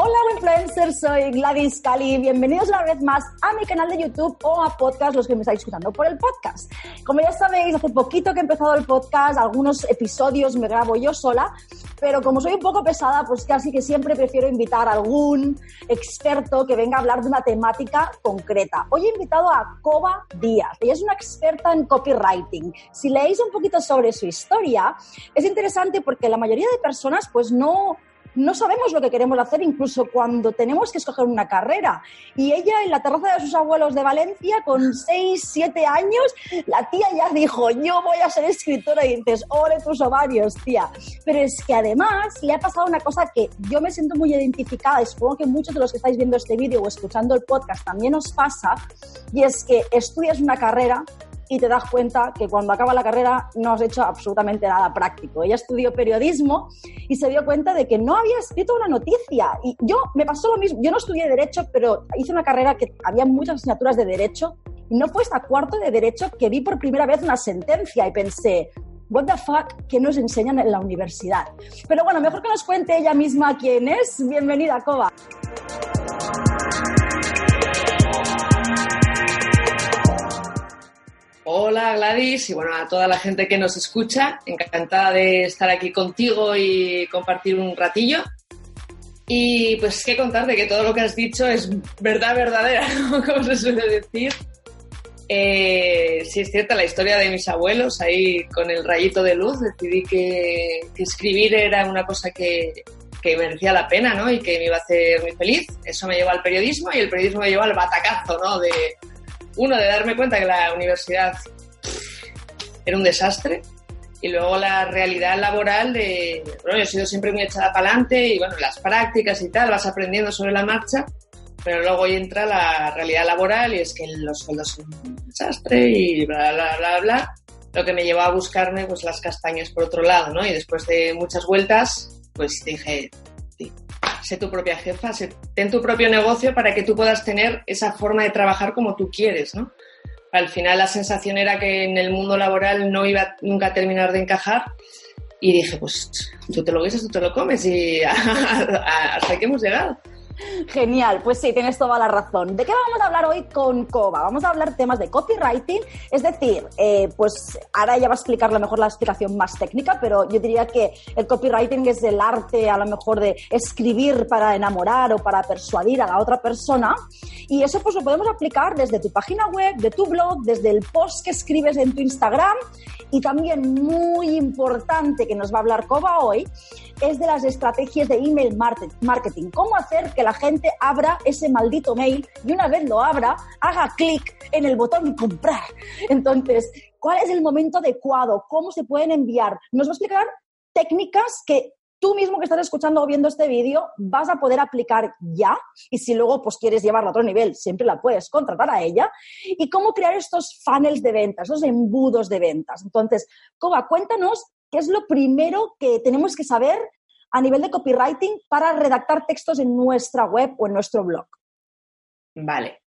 Hola influencers, soy Gladys Cali. Bienvenidos una vez más a mi canal de YouTube o a podcast, los que me estáis escuchando por el podcast. Como ya sabéis, hace poquito que he empezado el podcast, algunos episodios me grabo yo sola, pero como soy un poco pesada, pues casi que siempre prefiero invitar a algún experto que venga a hablar de una temática concreta. Hoy he invitado a Coba Díaz. Ella es una experta en copywriting. Si leéis un poquito sobre su historia, es interesante porque la mayoría de personas pues no no sabemos lo que queremos hacer incluso cuando tenemos que escoger una carrera. Y ella en la terraza de sus abuelos de Valencia, con 6, 7 años, la tía ya dijo, yo voy a ser escritora y dices, ore tus ovarios, tía. Pero es que además le ha pasado una cosa que yo me siento muy identificada y supongo que muchos de los que estáis viendo este vídeo o escuchando el podcast también os pasa, y es que estudias una carrera y te das cuenta que cuando acaba la carrera no has hecho absolutamente nada práctico. Ella estudió periodismo y se dio cuenta de que no había escrito una noticia. Y yo me pasó lo mismo. Yo no estudié Derecho, pero hice una carrera que había muchas asignaturas de Derecho y no fue hasta cuarto de Derecho que vi por primera vez una sentencia y pensé, what the fuck, ¿qué nos enseñan en la universidad? Pero bueno, mejor que nos cuente ella misma quién es. Bienvenida, Coba. Hola Gladys y bueno, a toda la gente que nos escucha, encantada de estar aquí contigo y compartir un ratillo. Y pues qué contarte que todo lo que has dicho es verdad verdadera, como se suele decir. Eh, sí es cierta la historia de mis abuelos, ahí con el rayito de luz decidí que, que escribir era una cosa que, que, merecía la pena ¿no? y que me iba a hacer muy feliz. Eso me llevó al periodismo y el periodismo me llevó al batacazo ¿no? de, uno, de darme cuenta que la universidad era un desastre y luego la realidad laboral de, bueno, yo he sido siempre muy echada para adelante y bueno, las prácticas y tal, vas aprendiendo sobre la marcha, pero luego entra la realidad laboral y es que los sueldos son un desastre y bla, bla, bla, bla, lo que me llevó a buscarme pues las castañas por otro lado, ¿no? Y después de muchas vueltas, pues dije, sé tu propia jefa, ten tu propio negocio para que tú puedas tener esa forma de trabajar como tú quieres, ¿no? Al final la sensación era que en el mundo laboral no iba nunca a terminar de encajar y dije, pues tú te lo guisas, tú te lo comes y hasta aquí hemos llegado. Genial, pues sí, tienes toda la razón. ¿De qué vamos a hablar hoy con Coba? Vamos a hablar temas de copywriting, es decir, eh, pues ahora ella va a explicar a lo mejor la explicación más técnica, pero yo diría que el copywriting es el arte a lo mejor de escribir para enamorar o para persuadir a la otra persona y eso pues lo podemos aplicar desde tu página web, de tu blog, desde el post que escribes en tu Instagram y también muy importante que nos va a hablar Coba hoy es de las estrategias de email marketing. Cómo hacer que la gente abra ese maldito mail y una vez lo abra, haga clic en el botón comprar. Entonces, ¿cuál es el momento adecuado? ¿Cómo se pueden enviar? Nos va a explicar técnicas que tú mismo que estás escuchando o viendo este vídeo vas a poder aplicar ya y si luego pues quieres llevarla a otro nivel, siempre la puedes contratar a ella y cómo crear estos funnels de ventas, estos embudos de ventas. Entonces, Coba, cuéntanos ¿Qué es lo primero que tenemos que saber a nivel de copywriting para redactar textos en nuestra web o en nuestro blog? Vale.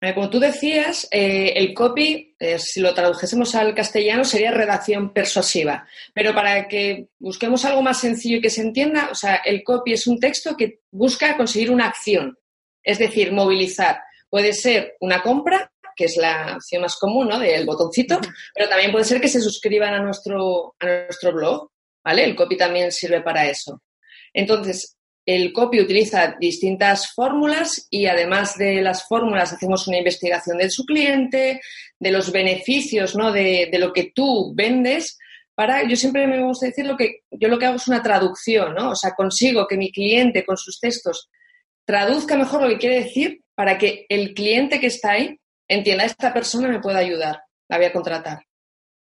Eh, como tú decías, eh, el copy, eh, si lo tradujésemos al castellano, sería redacción persuasiva. Pero para que busquemos algo más sencillo y que se entienda, o sea, el copy es un texto que busca conseguir una acción, es decir, movilizar. Puede ser una compra que es la acción más común, ¿no? Del botoncito, pero también puede ser que se suscriban a nuestro, a nuestro blog, ¿vale? El copy también sirve para eso. Entonces, el copy utiliza distintas fórmulas y además de las fórmulas hacemos una investigación de su cliente, de los beneficios, ¿no? De, de lo que tú vendes, para, yo siempre me gusta decir lo que, yo lo que hago es una traducción, ¿no? O sea, consigo que mi cliente con sus textos traduzca mejor lo que quiere decir para que el cliente que está ahí entienda, esta persona me puede ayudar, la voy a contratar.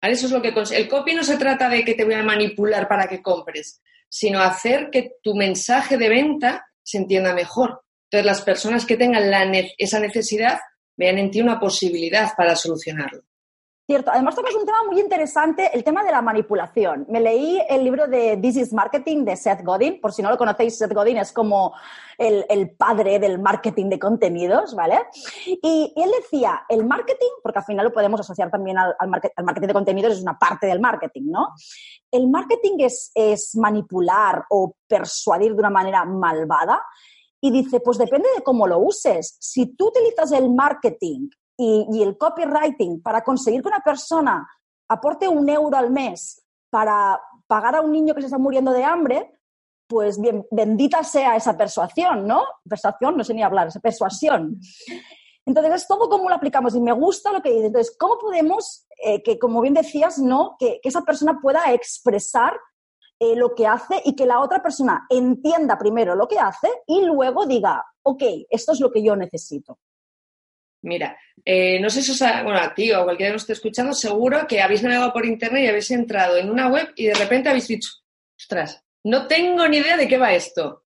Eso es lo que el copy no se trata de que te voy a manipular para que compres, sino hacer que tu mensaje de venta se entienda mejor. Entonces, las personas que tengan esa necesidad vean en ti una posibilidad para solucionarlo. Cierto. Además, tocas un tema muy interesante, el tema de la manipulación. Me leí el libro de This is Marketing de Seth Godin. Por si no lo conocéis, Seth Godin es como el, padre del marketing de contenidos, ¿vale? Y, él decía, el marketing, porque al final lo podemos asociar también al, marketing de contenidos, es una parte del marketing, ¿no? El marketing es, es manipular o persuadir de una manera malvada. Y dice, pues depende de cómo lo uses. Si tú utilizas el marketing y, el copywriting para conseguir que una persona aporte un euro al mes para pagar a un niño que se está muriendo de hambre, pues bien, bendita sea esa persuasión, ¿no? Persuasión, no sé ni hablar, esa persuasión. Entonces, es todo cómo lo aplicamos y me gusta lo que dice. Entonces, ¿cómo podemos, eh, que como bien decías, ¿no? Que, esa persona pueda expresar eh, lo que hace y que la otra persona entienda primero lo que hace y luego diga, ok, esto es lo que yo necesito. Mira, eh, no sé si os ha, bueno, a ti o a cualquiera que nos esté escuchando, seguro que habéis navegado por internet y habéis entrado en una web y de repente habéis dicho, ostras, no tengo ni idea de qué va esto.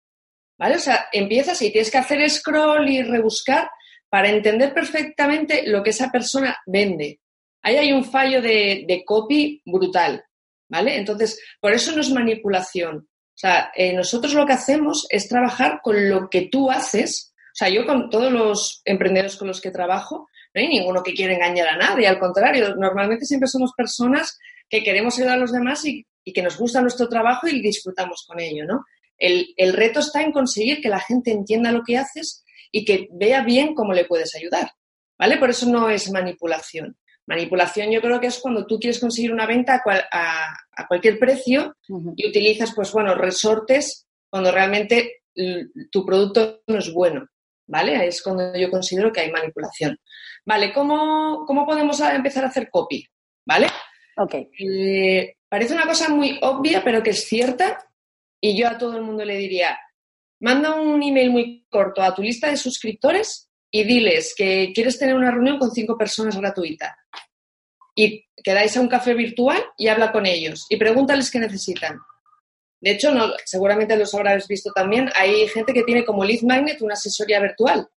¿Vale? O sea, empiezas y tienes que hacer scroll y rebuscar para entender perfectamente lo que esa persona vende. Ahí hay un fallo de, copy brutal, ¿vale? Entonces, por eso no es manipulación. O sea, eh, nosotros lo que hacemos es trabajar con lo que tú haces sea, yo con todos los emprendedores con los que trabajo, no hay ninguno que quiera engañar a nadie, al contrario, normalmente siempre somos personas que queremos ayudar a los demás y, que nos gusta nuestro trabajo y disfrutamos con ello, ¿no? El, el, reto está en conseguir que la gente entienda lo que haces y que vea bien cómo le puedes ayudar, ¿vale? Por eso no es manipulación. Manipulación yo creo que es cuando tú quieres conseguir una venta a, a, cualquier precio y utilizas, pues bueno, resortes cuando realmente tu producto no es bueno. ¿Vale? Es cuando yo considero que hay manipulación. Vale, ¿cómo, podemos empezar a hacer copy? ¿Vale? Ok. Eh, parece una cosa muy obvia, pero que es cierta, y yo a todo el mundo le diría, manda un email muy corto a tu lista de suscriptores y diles que quieres tener una reunión con cinco personas gratuita. Y quedáis a un café virtual y habla con ellos y pregúntales qué necesitan. De hecho, no, seguramente los habrás visto también, hay gente que tiene como lead magnet una asesoría virtual,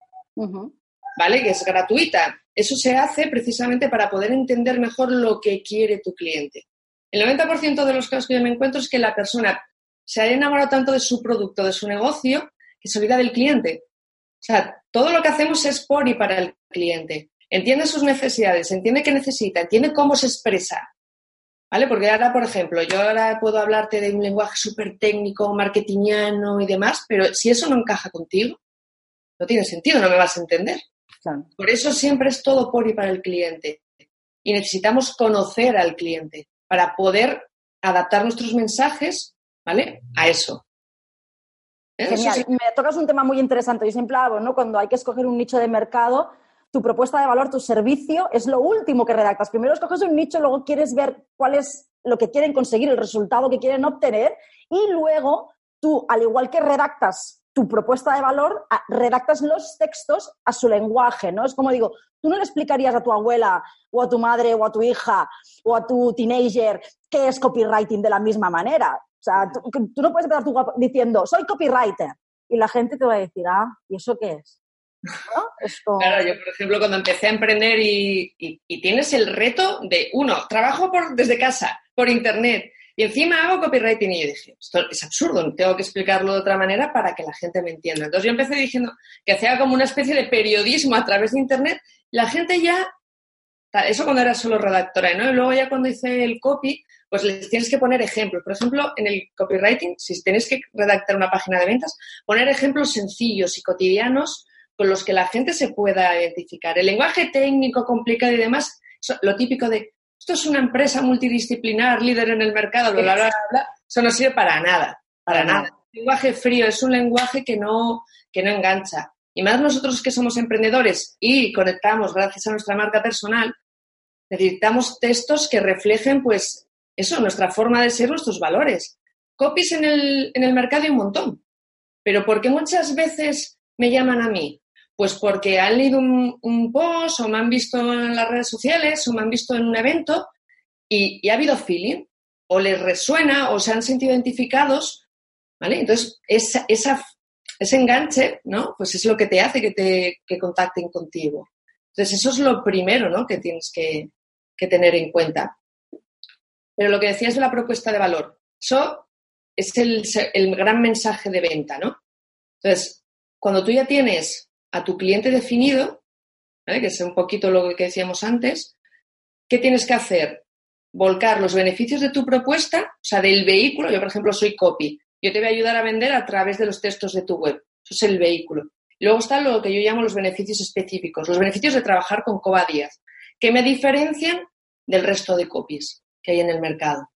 ¿vale? Que es gratuita. Eso se hace precisamente para poder entender mejor lo que quiere tu cliente. El 90% de los casos que yo me encuentro es que la persona se ha enamorado tanto de su producto, de su negocio, que se olvida del cliente. O sea, todo lo que hacemos es por y para el cliente. Entiende sus necesidades, entiende qué necesita, entiende cómo se expresa. ¿Vale? Porque ahora, por ejemplo, yo ahora puedo hablarte de un lenguaje súper técnico, marketingiano y demás, pero si eso no encaja contigo, no tiene sentido, no me vas a entender. Por eso siempre es todo por y para el cliente. Y necesitamos conocer al cliente para poder adaptar nuestros mensajes, ¿vale? A eso. ¿Eh? Genial. Me tocas un tema muy interesante. Yo siempre hablo, ¿no? Cuando hay que escoger un nicho de mercado, tu propuesta de valor, tu servicio, es lo último que redactas. Primero escoges un nicho, luego quieres ver cuál es lo que quieren conseguir, el resultado que quieren obtener, y luego tú, al igual que redactas tu propuesta de valor, redactas los textos a su lenguaje, ¿no? Es como digo, tú no le explicarías a tu abuela o a tu madre o a tu hija o a tu teenager qué es copywriting de la misma manera. O sea, tú, no puedes empezar diciendo, soy copywriter. Y la gente te va a decir, ah, ¿y eso qué es? Claro, yo por ejemplo cuando empecé a emprender y, tienes el reto de, uno, trabajo por, desde casa, por internet, y encima hago copywriting y yo dije, esto es absurdo, tengo que explicarlo de otra manera para que la gente me entienda. Entonces yo empecé diciendo que hacía como una especie de periodismo a través de internet, la gente ya, eso cuando era solo redactora, ¿no? Y luego ya cuando hice el copy, pues les tienes que poner ejemplos. Por ejemplo, en el copywriting, si tienes que redactar una página de ventas, poner ejemplos sencillos y cotidianos con los que la gente se pueda identificar. El lenguaje técnico, complicado y demás, lo típico de esto es una empresa multidisciplinar, líder en el mercado, bla, bla, bla, eso no sirve para nada, para nada. El lenguaje frío es un lenguaje que no, que no engancha. Y más nosotros que somos emprendedores y conectamos gracias a nuestra marca personal, necesitamos textos que reflejen pues eso, nuestra forma de ser, nuestros valores. Copies en el, en el mercado hay un montón. Pero ¿por qué muchas veces me llaman a mí? Pues porque han leído un, post o me han visto en las redes sociales o me han visto en un evento y, ha habido feeling o les resuena o se han sentido identificados, ¿vale? Entonces, esa, ese enganche, ¿no? Pues es lo que te hace que te que contacten contigo. Entonces, eso es lo primero, ¿no? Que tienes que, que tener en cuenta. Pero lo que decías de la propuesta de valor, eso es el, el gran mensaje de venta, ¿no? Entonces, cuando tú ya tienes a tu cliente definido, que es un poquito lo que decíamos antes, ¿qué tienes que hacer? Volcar los beneficios de tu propuesta, o sea, del vehículo. Yo, por ejemplo, soy copy. Yo te voy a ayudar a vender a través de los textos de tu web. Eso es el vehículo. luego está lo que yo llamo los beneficios específicos, los beneficios de trabajar con Coba Díaz, que me diferencian del resto de copies que hay en el mercado.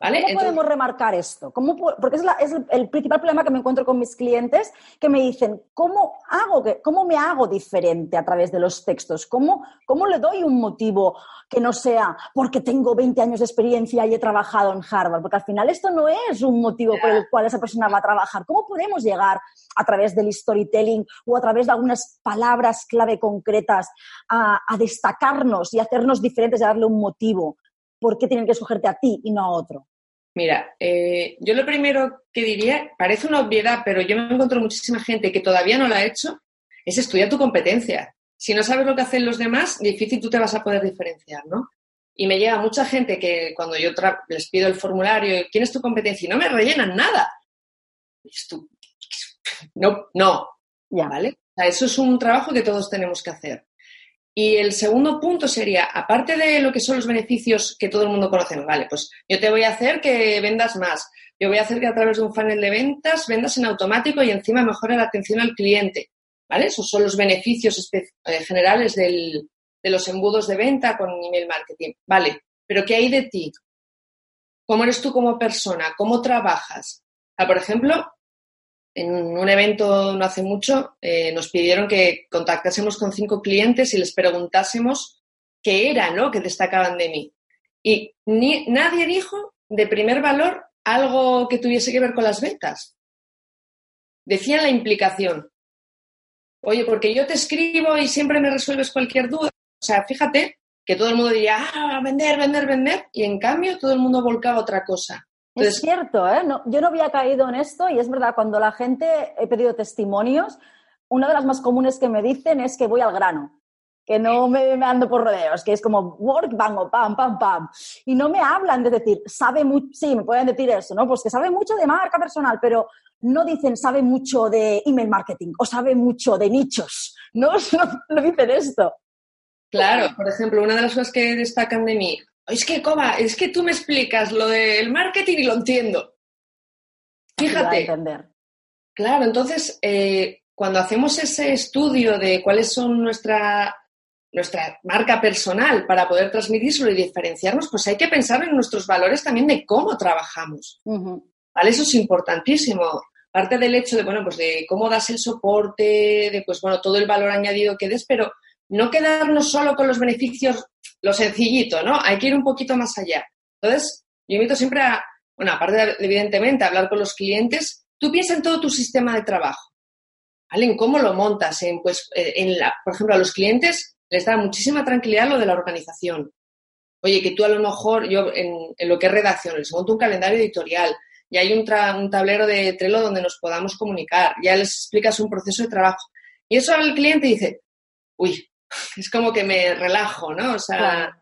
¿Cómo podemos remarcar esto? ¿Cómo, porque es, el, principal problema que me encuentro con mis clientes que me dicen, ¿cómo, hago que, cómo me hago diferente a través de los textos? ¿Cómo, ¿Cómo le doy un motivo que no sea porque tengo 20 años de experiencia y he trabajado en Harvard? Porque al final esto no es un motivo por el cual esa persona va a trabajar. ¿Cómo podemos llegar a través del storytelling o a través de algunas palabras clave concretas a, a destacarnos y hacernos diferentes y darle un motivo? ¿Por qué tienen que escogerte a ti y no a otro? Mira, eh, yo lo primero que diría, parece una obviedad, pero yo me encuentro muchísima gente que todavía no la ha hecho, es estudiar tu competencia. Si no sabes lo que hacen los demás, difícil tú te vas a poder diferenciar, ¿no? Y me llega mucha gente que cuando yo les pido el formulario, ¿quién es tu competencia? Y no me rellenan nada. No, no. Ya. ¿Vale? O sea, eso es un trabajo que todos tenemos que hacer. Y el segundo punto sería, aparte de lo que son los beneficios que todo el mundo conoce, vale, pues yo te voy a hacer que vendas más, yo voy a hacer que a través de un funnel de ventas vendas en automático y encima mejore la atención al cliente, ¿vale? Esos son los beneficios eh, generales del, de los embudos de venta con email marketing, ¿vale? Pero ¿qué hay de ti? ¿Cómo eres tú como persona? ¿Cómo trabajas? por ejemplo, en un evento no hace mucho eh, nos pidieron que contactásemos con cinco clientes y les preguntásemos qué era, ¿no? Que destacaban de mí. Y nadie dijo de primer valor algo que tuviese que ver con las ventas. Decían la implicación. Oye, porque yo te escribo y siempre me resuelves cualquier duda. O sea, fíjate que todo el mundo diría, ah, vender, vender, vender. Y en cambio todo el mundo volcaba otra cosa es cierto, ¿eh? yo no había caído en esto y es verdad, cuando la gente he pedido testimonios, una de las más comunes que me dicen es que voy al grano, que no me, ando por rodeos, que es como work, bang, pam, pam, pam. Y no me hablan de decir, sabe mucho, sí, me pueden decir eso, ¿no? Pues que sabe mucho de marca personal, pero no dicen sabe mucho de email marketing o sabe mucho de nichos, ¿no? No, dicen esto. Claro, por ejemplo, una de las cosas que destacan de mí, es que, Coba, es que tú me explicas lo del marketing y lo entiendo. Fíjate. Claro, entonces, eh, cuando hacemos ese estudio de cuáles son nuestra, nuestra marca personal para poder transmitirlo y diferenciarnos, pues hay que pensar en nuestros valores también de cómo trabajamos. ¿Vale? Eso es importantísimo. Parte del hecho de, bueno, pues de cómo das el soporte, de, pues, bueno, todo el valor añadido que des, pero no quedarnos solo con los beneficios, lo sencillito, ¿no? Hay que ir un poquito más allá. Entonces, yo invito siempre a, bueno, aparte de, evidentemente, hablar con los clientes, tú piensa en todo tu sistema de trabajo, ¿vale? En cómo lo montas, en, pues, eh, en la, por ejemplo, a los clientes les da muchísima tranquilidad lo de la organización. Oye, que tú a lo mejor, yo en, lo que es redacción, les monto un calendario editorial, ya hay un, un tablero de Trello donde nos podamos comunicar, ya les explicas un proceso de trabajo. Y eso al cliente dice, uy, es como que me relajo, ¿no? O sea,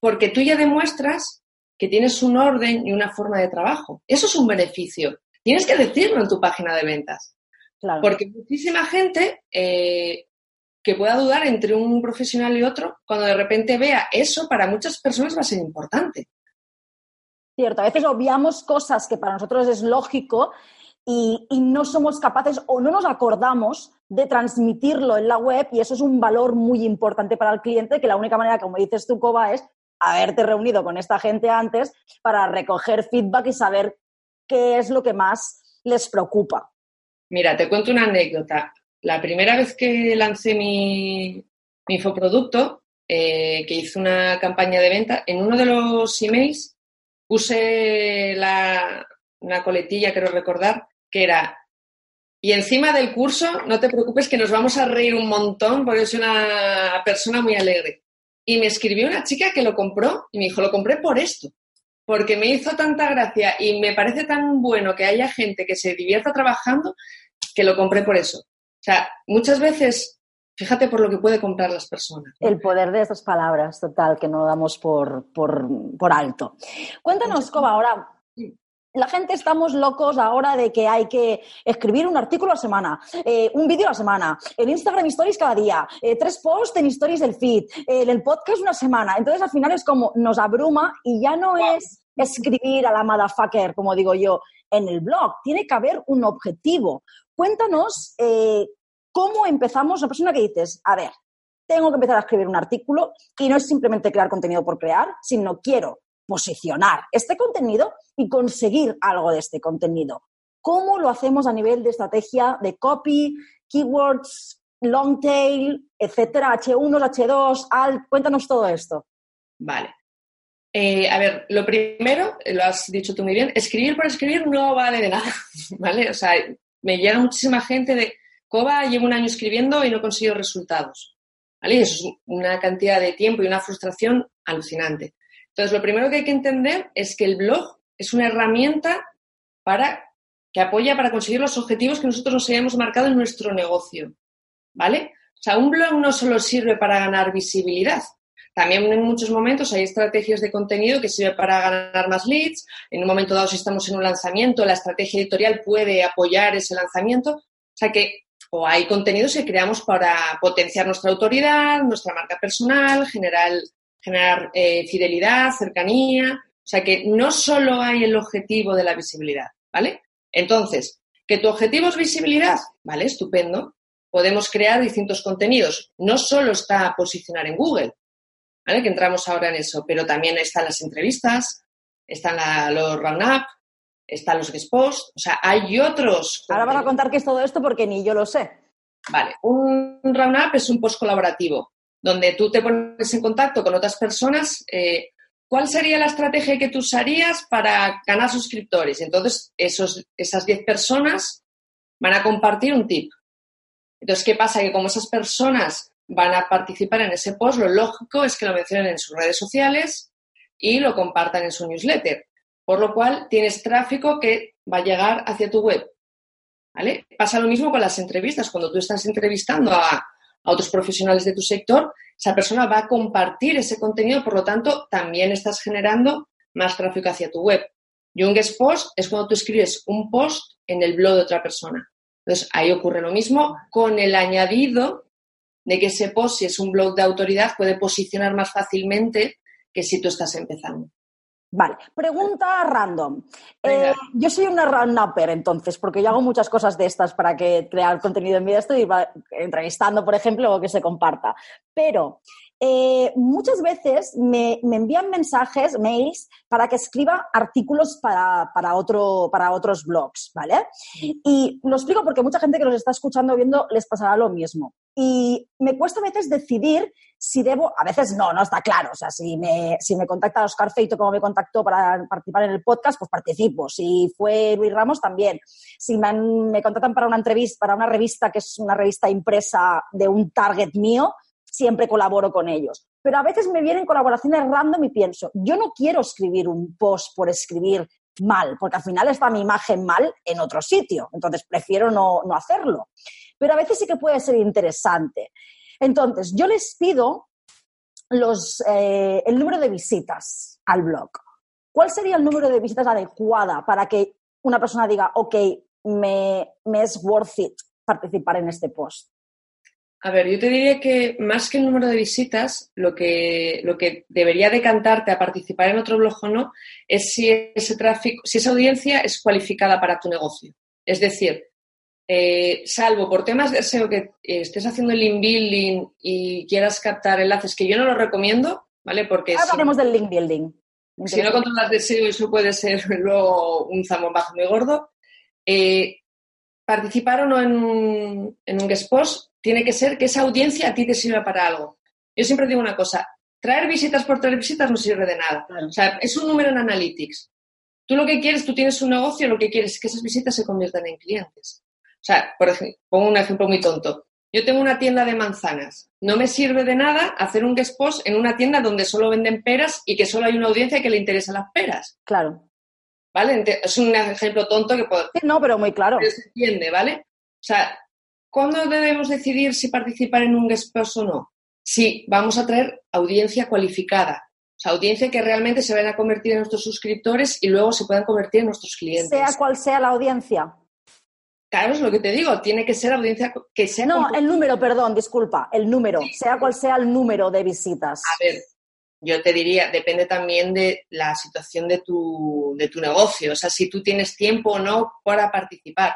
porque tú ya demuestras que tienes un orden y una forma de trabajo. Eso es un beneficio. Tienes que decirlo en tu página de ventas. Claro. Porque muchísima gente eh, que pueda dudar entre un profesional y otro, cuando de repente vea eso, para muchas personas va a ser importante. Cierto, a veces obviamos cosas que para nosotros es lógico y, no somos capaces o no nos acordamos de transmitirlo en la web y eso es un valor muy importante para el cliente, que la única manera, como dices tú, Coba, es haberte reunido con esta gente antes para recoger feedback y saber qué es lo que más les preocupa. Mira, te cuento una anécdota. La primera vez que lancé mi, mi infoproducto, eh, que hice una campaña de venta, en uno de los emails puse la, una coletilla, quiero recordar, que era, y encima del curso, no te preocupes que nos vamos a reír un montón porque soy una persona muy alegre. Y me escribió una chica que lo compró y me dijo, lo compré por esto, porque me hizo tanta gracia y me parece tan bueno que haya gente que se divierta trabajando que lo compré por eso. O sea, muchas veces Fíjate por lo que puede comprar las personas. El poder de estas palabras, total, que no damos por, por, alto. Cuéntanos, Coba, ahora, la gente estamos locos ahora de que hay que escribir un artículo a la semana, eh, un vídeo a la semana, el Instagram Stories cada día, eh, tres posts en Stories del feed, eh, el podcast una semana. Entonces al final es como nos abruma y ya no es escribir a la motherfucker, como digo yo, en el blog. Tiene que haber un objetivo. Cuéntanos ¿Cómo empezamos? Una persona que dices, a ver, tengo que empezar a escribir un artículo y no es simplemente crear contenido por crear, sino quiero posicionar este contenido y conseguir algo de este contenido. ¿Cómo lo hacemos a nivel de estrategia de copy, keywords, long tail, etcétera, H1, H2, alt? Cuéntanos todo esto. Vale. Eh, a ver, lo primero, lo has dicho tú muy bien, escribir por escribir no vale de nada, ¿vale? O sea, me llega muchísima gente de, Coba llevo un año escribiendo y no consigo resultados. ¿Vale? eso es una cantidad de tiempo y una frustración alucinante. Entonces, lo primero que hay que entender es que el blog es una herramienta para, que apoya para conseguir los objetivos que nosotros nos hayamos marcado en nuestro negocio. ¿Vale? O sea, un blog no solo sirve para ganar visibilidad. También en muchos momentos hay estrategias de contenido que sirven para ganar más leads. En un momento dado, si estamos en un lanzamiento, la estrategia editorial puede apoyar ese lanzamiento. O sea que o hay contenidos que creamos para potenciar nuestra autoridad, nuestra marca personal, generar, generar eh, fidelidad, cercanía. O sea que no solo hay el objetivo de la visibilidad, ¿vale? Entonces, que tu objetivo es visibilidad, ¿vale? Estupendo. Podemos crear distintos contenidos. No solo está posicionar en Google, ¿vale? Que entramos ahora en eso, pero también están las entrevistas, están los round-up, están los guest posts, o sea, hay otros. Ahora van a contar qué es todo esto porque ni yo lo sé. Vale, un round-up es un post colaborativo, donde tú te pones en contacto con otras personas. Eh, ¿Cuál sería la estrategia que tú usarías para ganar suscriptores? Entonces, esos, esas 10 personas van a compartir un tip. Entonces, ¿qué pasa? Que como esas personas van a participar en ese post, lo lógico es que lo mencionen en sus redes sociales y lo compartan en su newsletter. Por lo cual, tienes tráfico que va a llegar hacia tu web. ¿Vale? Pasa lo mismo con las entrevistas. Cuando tú estás entrevistando a, otros profesionales de tu sector, esa persona va a compartir ese contenido, por lo tanto, también estás generando más tráfico hacia tu web. Y un guest post es cuando tú escribes un post en el blog de otra persona. Entonces, ahí ocurre lo mismo con el añadido de que ese post, si es un blog de autoridad, puede posicionar más fácilmente que si tú estás empezando. Vale, pregunta random. Eh, yo soy una run-upper, entonces, porque yo hago muchas cosas de estas para que crear contenido en vida. Estoy entrevistando, por ejemplo, o que se comparta. Pero eh, muchas veces me, envían mensajes, mails, para que escriba artículos para, para, otro, para otros blogs, ¿vale? Y lo explico porque mucha gente que los está escuchando viendo les pasará lo mismo. Y me cuesta a veces decidir si debo, a veces no, no está claro. O sea, si me, si me contacta Oscar Feito como me contactó para participar en el podcast, pues participo. Si fue Luis Ramos, también. Si me, me contactan para una entrevista, para una revista que es una revista impresa de un target mío, siempre colaboro con ellos. Pero a veces me vienen colaboraciones random y pienso, yo no quiero escribir un post por escribir mal, porque al final está mi imagen mal en otro sitio. Entonces prefiero no, no hacerlo. Pero a veces sí que puede ser interesante. Entonces, yo les pido los, eh, el número de visitas al blog. ¿Cuál sería el número de visitas adecuada para que una persona diga, ok, me, me es worth it participar en este post? A ver, yo te diría que más que el número de visitas, lo que, lo que debería decantarte a participar en otro blog o no es si ese tráfico, si esa audiencia es cualificada para tu negocio. Es decir, eh, salvo por temas de SEO que eh, estés haciendo el link building y quieras captar enlaces, que yo no lo recomiendo, ¿vale? Porque Ahora del link building. Si no controlas de SEO, eso puede ser luego un zamón bajo muy gordo. Eh, participar o no en un, en un guest post tiene que ser que esa audiencia a ti te sirva para algo. Yo siempre digo una cosa, traer visitas por traer visitas no sirve de nada. O sea, es un número en Analytics. Tú lo que quieres, tú tienes un negocio, lo que quieres es que esas visitas se conviertan en clientes. O sea, por ejemplo, pongo un ejemplo muy tonto. Yo tengo una tienda de manzanas. No me sirve de nada hacer un guest post en una tienda donde solo venden peras y que solo hay una audiencia que le interesa las peras. Claro. ¿Vale? Es un ejemplo tonto que puedo... No, pero muy claro. se entiende, ¿vale? O sea, ¿cuándo debemos decidir si participar en un guest post o no? Si vamos a traer audiencia cualificada, o sea, audiencia que realmente se vayan a convertir en nuestros suscriptores y luego se puedan convertir en nuestros clientes. Sea cual sea la audiencia. Claro, es lo que te digo, tiene que ser audiencia que sea... No, el número, perdón, disculpa, el número, sea cual sea el número de visitas. A ver, yo te diría, depende también de la situación de tu, de tu negocio, o sea, si tú tienes tiempo o no para participar,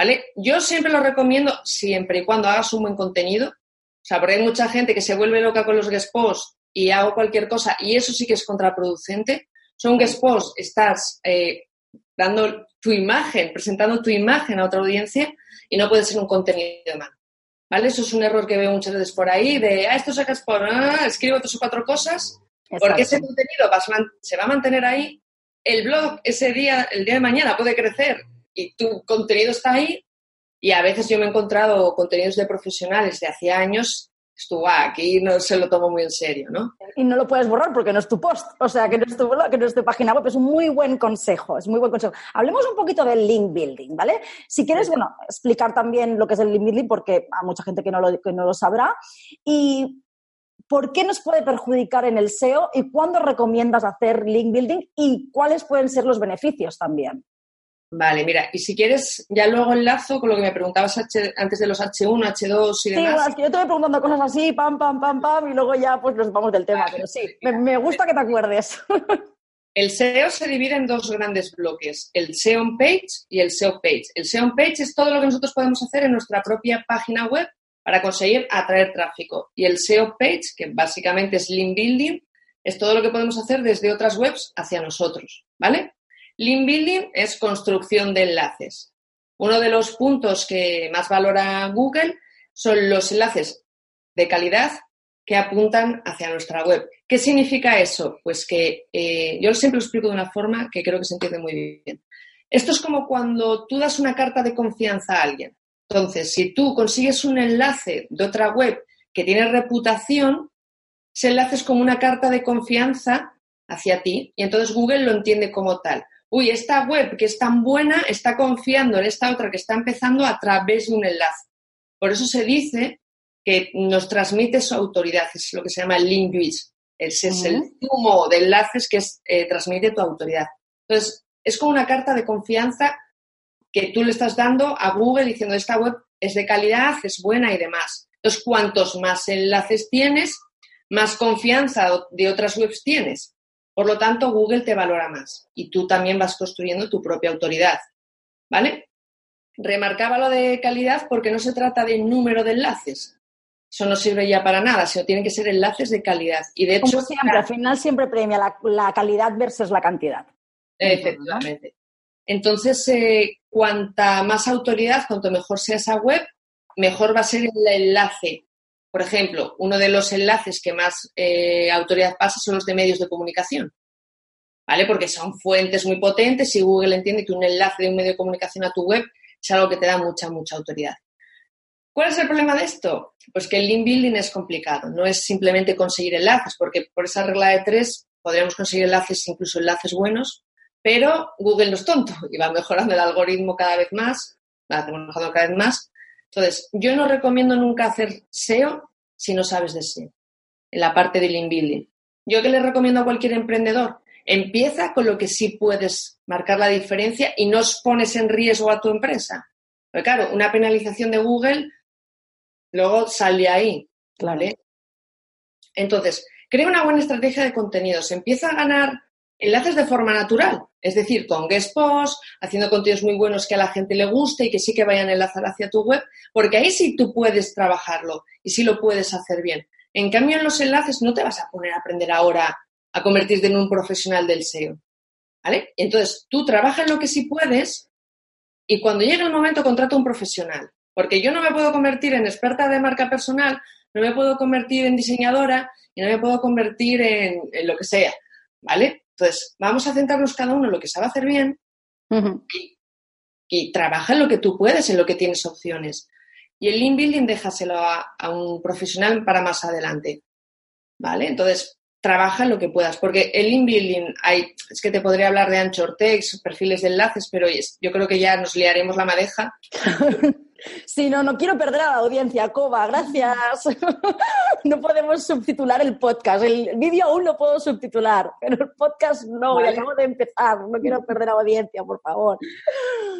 ¿vale? Yo siempre lo recomiendo siempre y cuando hagas un buen contenido, o sea, porque hay mucha gente que se vuelve loca con los guest posts y hago cualquier cosa y eso sí que es contraproducente. Son guest posts, estás eh, dando tu imagen, presentando tu imagen a otra audiencia y no puede ser un contenido de mano. ¿Vale? Eso es un error que veo muchas veces por ahí de, ah, esto sacas por, ah, escribo tres o cuatro cosas, porque ese contenido se va a mantener ahí, el blog ese día, el día de mañana puede crecer y tu contenido está ahí y a veces yo me he encontrado contenidos de profesionales de hacía años estuvo aquí no se lo tomo muy en serio, ¿no? Y no lo puedes borrar porque no es tu post, o sea, que no es tu blog, que no es tu página web, es un muy buen consejo, es muy buen consejo. Hablemos un poquito del link building, ¿vale? Si quieres, bueno, explicar también lo que es el link building porque hay mucha gente que no lo, que no lo sabrá y ¿por qué nos puede perjudicar en el SEO y cuándo recomiendas hacer link building y cuáles pueden ser los beneficios también? Vale, mira, y si quieres, ya luego enlazo con lo que me preguntabas antes de los H1, H2 y demás. Sí, es que yo te voy preguntando cosas así, pam, pam, pam, pam, y luego ya pues nos vamos del tema, pero sí, me, gusta que te acuerdes. El SEO se divide en dos grandes bloques, el SEO on page y el SEO page. El SEO on page es todo lo que nosotros podemos hacer en nuestra propia página web para conseguir atraer tráfico. Y el SEO page, que básicamente es link building, es todo lo que podemos hacer desde otras webs hacia nosotros, ¿vale? Link building es construcción de enlaces. Uno de los puntos que más valora Google son los enlaces de calidad que apuntan hacia nuestra web. ¿Qué significa eso? Pues que eh, yo siempre lo explico de una forma que creo que se entiende muy bien. Esto es como cuando tú das una carta de confianza a alguien. Entonces, si tú consigues un enlace de otra web que tiene reputación, ese enlace es como una carta de confianza hacia ti y entonces Google lo entiende como tal uy, esta web que es tan buena está confiando en esta otra que está empezando a través de un enlace. Por eso se dice que nos transmite su autoridad, es lo que se llama el link Ese es el zumo de enlaces que eh, transmite tu autoridad. Entonces, es como una carta de confianza que tú le estás dando a Google diciendo esta web es de calidad, es buena y demás. Entonces, cuantos más enlaces tienes, más confianza de otras webs tienes. Por lo tanto, Google te valora más y tú también vas construyendo tu propia autoridad. ¿Vale? Remarcaba lo de calidad porque no se trata de número de enlaces. Eso no sirve ya para nada, sino tienen que ser enlaces de calidad. Y de hecho, siempre, al final siempre premia la, calidad versus la cantidad. Efectivamente. Entonces, eh, cuanta más autoridad, cuanto mejor sea esa web, mejor va a ser el enlace por ejemplo, uno de los enlaces que más eh, autoridad pasa son los de medios de comunicación. ¿Vale? Porque son fuentes muy potentes y Google entiende que un enlace de un medio de comunicación a tu web es algo que te da mucha, mucha autoridad. ¿Cuál es el problema de esto? Pues que el link building es complicado. No es simplemente conseguir enlaces, porque por esa regla de tres podríamos conseguir enlaces, incluso enlaces buenos, pero Google no es tonto y va mejorando el algoritmo cada vez más, va mejorando cada vez más, entonces, yo no recomiendo nunca hacer SEO si no sabes de SEO, en la parte del link building. Yo que le recomiendo a cualquier emprendedor, empieza con lo que sí puedes marcar la diferencia y no pones en riesgo a tu empresa. Pero claro, una penalización de Google luego sale ahí. ¿vale? Entonces, crea una buena estrategia de contenidos. Empieza a ganar enlaces de forma natural, es decir, con guest posts, haciendo contenidos muy buenos que a la gente le guste y que sí que vayan a enlazar hacia tu web, porque ahí sí tú puedes trabajarlo y sí lo puedes hacer bien. En cambio, en los enlaces no te vas a poner a aprender ahora a convertirte en un profesional del SEO. ¿Vale? Entonces, tú trabajas en lo que sí puedes y cuando llegue el momento contrata un profesional. Porque yo no me puedo convertir en experta de marca personal no me puedo convertir en diseñadora y no me puedo convertir en, lo que sea, ¿vale? Entonces, vamos a centrarnos cada uno en lo que sabe hacer bien y, trabaja en lo que tú puedes, en lo que tienes opciones. Y el link building déjaselo a, a un profesional para más adelante, ¿vale? Entonces, trabaja en lo que puedas, porque el inbuilding hay, es que te podría hablar de anchor text, perfiles de enlaces, pero yo creo que ya nos liaremos la madeja. Sí, no, no quiero perder a la audiencia, Coba, gracias. No podemos subtitular el podcast. El vídeo aún lo puedo subtitular, pero el podcast no, vale. acabo de empezar. No quiero perder a la audiencia, por favor.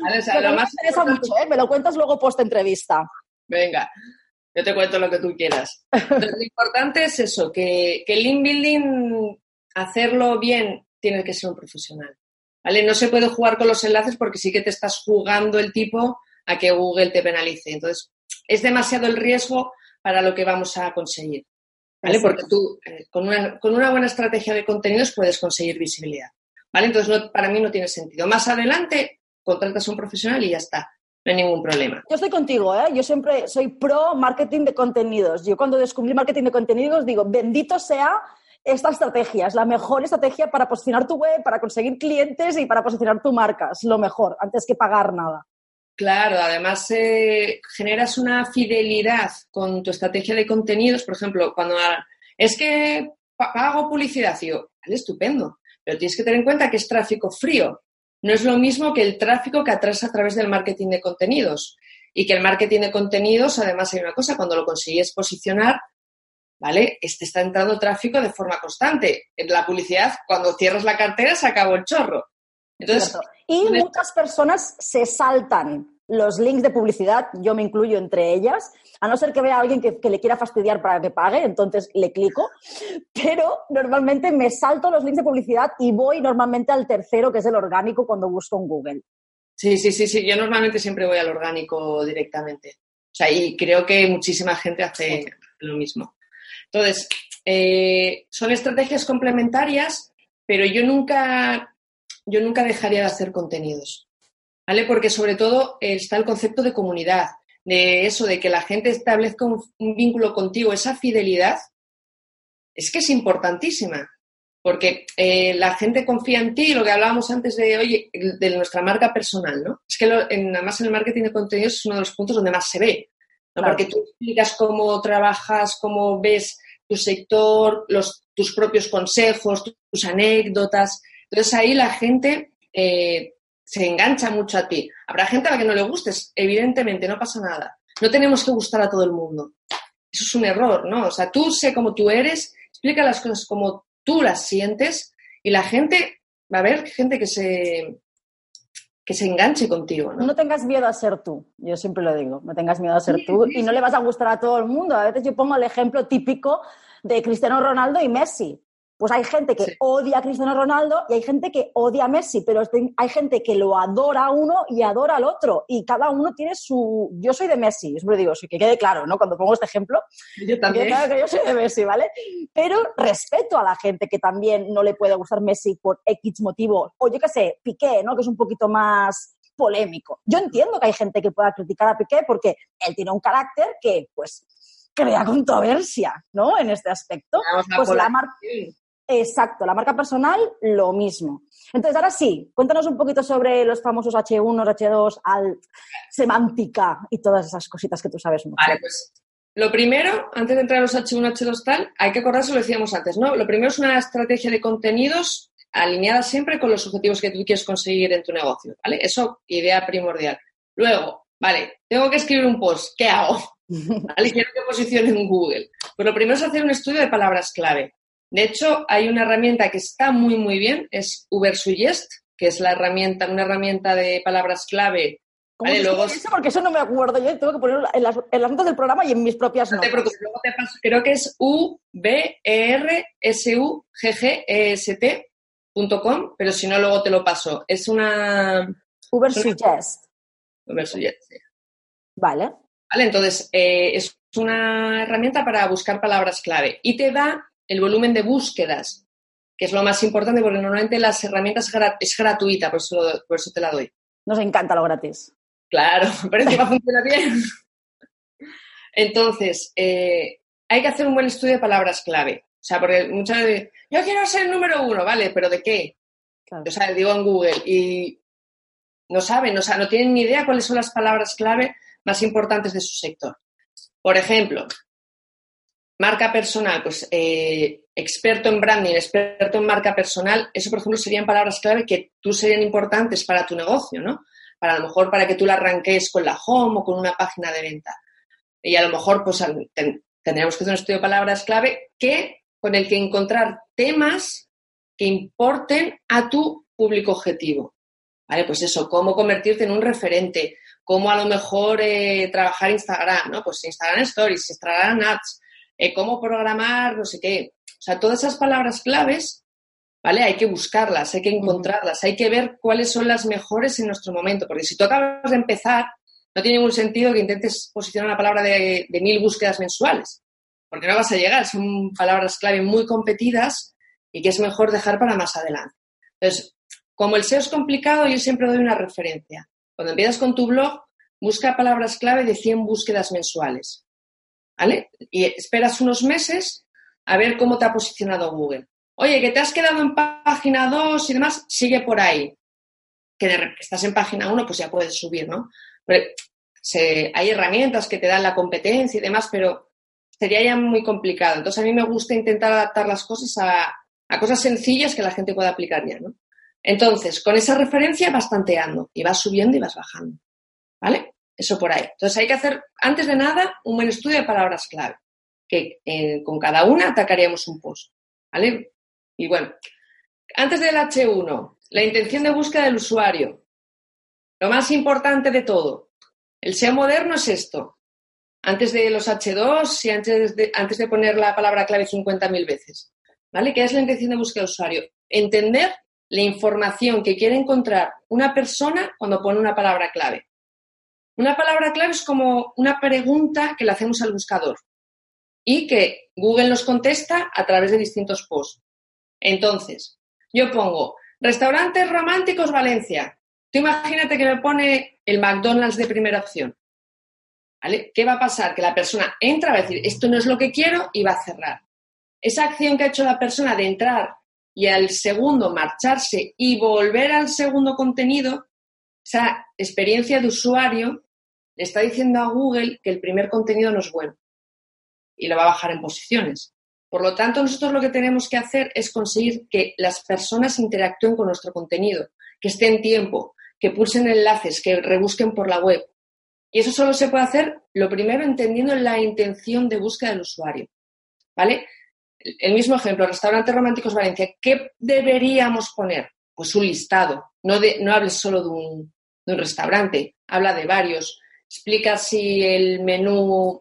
Vale, o sea, lo más me interesa mucho, ¿eh? Me lo cuentas luego post entrevista. Venga. Yo te cuento lo que tú quieras. lo importante es eso, que, que el link building, hacerlo bien, tiene que ser un profesional. ¿Vale? No se puede jugar con los enlaces porque sí que te estás jugando el tipo a que Google te penalice. Entonces, es demasiado el riesgo para lo que vamos a conseguir. ¿Vale? Porque tú, eh, con, una, con, una, buena estrategia de contenidos, puedes conseguir visibilidad. ¿Vale? Entonces, para mí no tiene sentido. Más adelante, contratas a un profesional y ya está no hay ningún problema. Yo estoy contigo, ¿eh? yo siempre soy pro marketing de contenidos. Yo cuando descubrí marketing de contenidos digo, bendito sea esta estrategia, es la mejor estrategia para posicionar tu web, para conseguir clientes y para posicionar tu marca, es lo mejor, antes que pagar nada. Claro, además eh, generas una fidelidad con tu estrategia de contenidos, por ejemplo, cuando es que pago publicidad, yo, vale, estupendo, pero tienes que tener en cuenta que es tráfico frío, no es lo mismo que el tráfico que atrasa a través del marketing de contenidos. Y que el marketing de contenidos, además, hay una cosa, cuando lo consigues posicionar, ¿vale? Este está entrando tráfico de forma constante. En la publicidad, cuando cierras la cartera, se acabó el chorro. Entonces, y muchas personas se saltan los links de publicidad, yo me incluyo entre ellas, a no ser que vea a alguien que, le quiera fastidiar para que pague, entonces le clico, pero normalmente me salto los links de publicidad y voy normalmente al tercero, que es el orgánico, cuando busco en Google. Sí, sí, sí, sí, yo normalmente siempre voy al orgánico directamente. O sea, y creo que muchísima gente hace lo mismo. Entonces, eh, son estrategias complementarias, pero yo nunca, yo nunca dejaría de hacer contenidos. ¿vale? Porque sobre todo está el concepto de comunidad, de eso, de que la gente establezca un, vínculo contigo, esa fidelidad, es que es importantísima, porque eh, la gente confía en ti, lo que hablábamos antes de, oye, de nuestra marca personal, ¿no? Es que en, además en el marketing de contenidos es uno de los puntos donde más se ve, ¿no? Porque tú explicas cómo trabajas, cómo ves tu sector, los, tus propios consejos, tus, anécdotas. Entonces ahí la gente eh, se engancha mucho a ti. Habrá gente a la que no le gustes, evidentemente, no pasa nada. No tenemos que gustar a todo el mundo. Eso es un error, ¿no? O sea, tú sé como tú eres, explica las cosas como tú las sientes y la gente, va a haber gente que se, que se enganche contigo, ¿no? No tengas miedo a ser tú, yo siempre lo digo, no tengas miedo a ser tú y no le vas a gustar a todo el mundo. A veces yo pongo el ejemplo típico de Cristiano Ronaldo y Messi pues hay gente que odia a Cristiano Ronaldo y hay gente que odia a Messi, pero hay gente que lo adora a uno y adora al otro. Y cada uno tiene su. Yo soy de Messi, siempre digo, que quede claro, ¿no? Cuando pongo este ejemplo. Yo también. Claro que yo soy de Messi, ¿vale? Pero respeto a la gente que también no le puede gustar Messi por X motivo. O yo qué sé, Piqué, ¿no? Que es un poquito más polémico. Yo entiendo que hay gente que pueda criticar a Piqué porque él tiene un carácter que, pues, crea controversia, ¿no? En este aspecto. pues la marca. Exacto, la marca personal, lo mismo. Entonces, ahora sí, cuéntanos un poquito sobre los famosos H1, H2, alt, semántica y todas esas cositas que tú sabes mucho. Vale, pues lo primero, antes de entrar a los H1, H2, tal, hay que acordarse, lo decíamos antes, ¿no? Lo primero es una estrategia de contenidos alineada siempre con los objetivos que tú quieres conseguir en tu negocio, ¿vale? Eso, idea primordial. Luego, vale, tengo que escribir un post, ¿qué hago? ¿Vale? Quiero que posicione en Google. Pues lo primero es hacer un estudio de palabras clave. De hecho, hay una herramienta que está muy, muy bien, es Ubersuggest, que es la herramienta, una herramienta de palabras clave. ¿Cómo luego... eso? Porque eso no me acuerdo. Yo tengo que ponerlo en las, en notas del programa y en mis propias no Te preocupes, luego te paso. Creo que es u b e r s u g g e s t.com, pero si no, luego te lo paso. Es una... Ubersuggest. Ubersuggest, sí. Vale. Vale, entonces eh, es una herramienta para buscar palabras clave y te da el volumen de búsquedas, que es lo más importante porque normalmente las herramientas es gratuita, por eso, por eso te la doy. Nos encanta lo gratis. Claro, pero encima funciona bien. Entonces, eh, hay que hacer un buen estudio de palabras clave. O sea, porque muchas veces, yo quiero ser el número uno, ¿vale? ¿Pero de qué? O sea, digo en Google y no saben, o sea, no tienen ni idea cuáles son las palabras clave más importantes de su sector. Por ejemplo, marca personal, pues eh, experto en branding, experto en marca personal, eso, por ejemplo, serían palabras clave que tú serían importantes para tu negocio, ¿no? Para a lo mejor para que tú la arranques con la home o con una página de venta. Y a lo mejor, pues, tendríamos que hacer un estudio de palabras clave que, con el que encontrar temas que importen a tu público objetivo. ¿Vale? Pues eso, cómo convertirte en un referente, cómo a lo mejor eh, trabajar Instagram, ¿no? Pues Instagram Stories, Instagram Ads, eh, cómo programar, no sé qué. O sea, todas esas palabras claves, ¿vale? Hay que buscarlas, hay que encontrarlas, hay que ver cuáles son las mejores en nuestro momento, porque si tú acabas de empezar, no tiene ningún sentido que intentes posicionar una palabra de, de mil búsquedas mensuales, porque no vas a llegar, son palabras clave muy competidas y que es mejor dejar para más adelante. Entonces, como el SEO es complicado, yo siempre doy una referencia. Cuando empiezas con tu blog, busca palabras clave de 100 búsquedas mensuales. ¿Vale? Y esperas unos meses a ver cómo te ha posicionado Google. Oye, que te has quedado en página 2 y demás, sigue por ahí. Que estás en página 1, pues ya puedes subir, ¿no? hay herramientas que te dan la competencia y demás, pero sería ya muy complicado. Entonces, a mí me gusta intentar adaptar las cosas a, a cosas sencillas que la gente pueda aplicar ya, ¿no? Entonces, con esa referencia vas tanteando y vas subiendo y vas bajando. ¿Vale? Eso por ahí. Entonces hay que hacer, antes de nada, un buen estudio de palabras clave, que eh, con cada una atacaríamos un post. ¿Vale? Y bueno, antes del H1, la intención de búsqueda del usuario. Lo más importante de todo. El SEO moderno es esto. Antes de los H2 y antes de, antes de poner la palabra clave 50.000 veces. ¿Vale? ¿Qué es la intención de búsqueda del usuario? Entender la información que quiere encontrar una persona cuando pone una palabra clave. Una palabra clave es como una pregunta que le hacemos al buscador y que Google nos contesta a través de distintos posts. Entonces, yo pongo restaurantes románticos Valencia. Tú imagínate que me pone el McDonald's de primera opción. ¿Vale? ¿Qué va a pasar? Que la persona entra, va a decir, esto no es lo que quiero y va a cerrar. Esa acción que ha hecho la persona de entrar y al segundo marcharse y volver al segundo contenido, esa experiencia de usuario está diciendo a Google que el primer contenido no es bueno y lo va a bajar en posiciones. Por lo tanto, nosotros lo que tenemos que hacer es conseguir que las personas interactúen con nuestro contenido, que estén tiempo, que pulsen enlaces, que rebusquen por la web. Y eso solo se puede hacer, lo primero, entendiendo la intención de búsqueda del usuario. ¿Vale? el mismo ejemplo, restaurantes románticos Valencia, ¿qué deberíamos poner? Pues un listado. No, no hables solo de un, restaurante, habla de varios. Explica si el menú,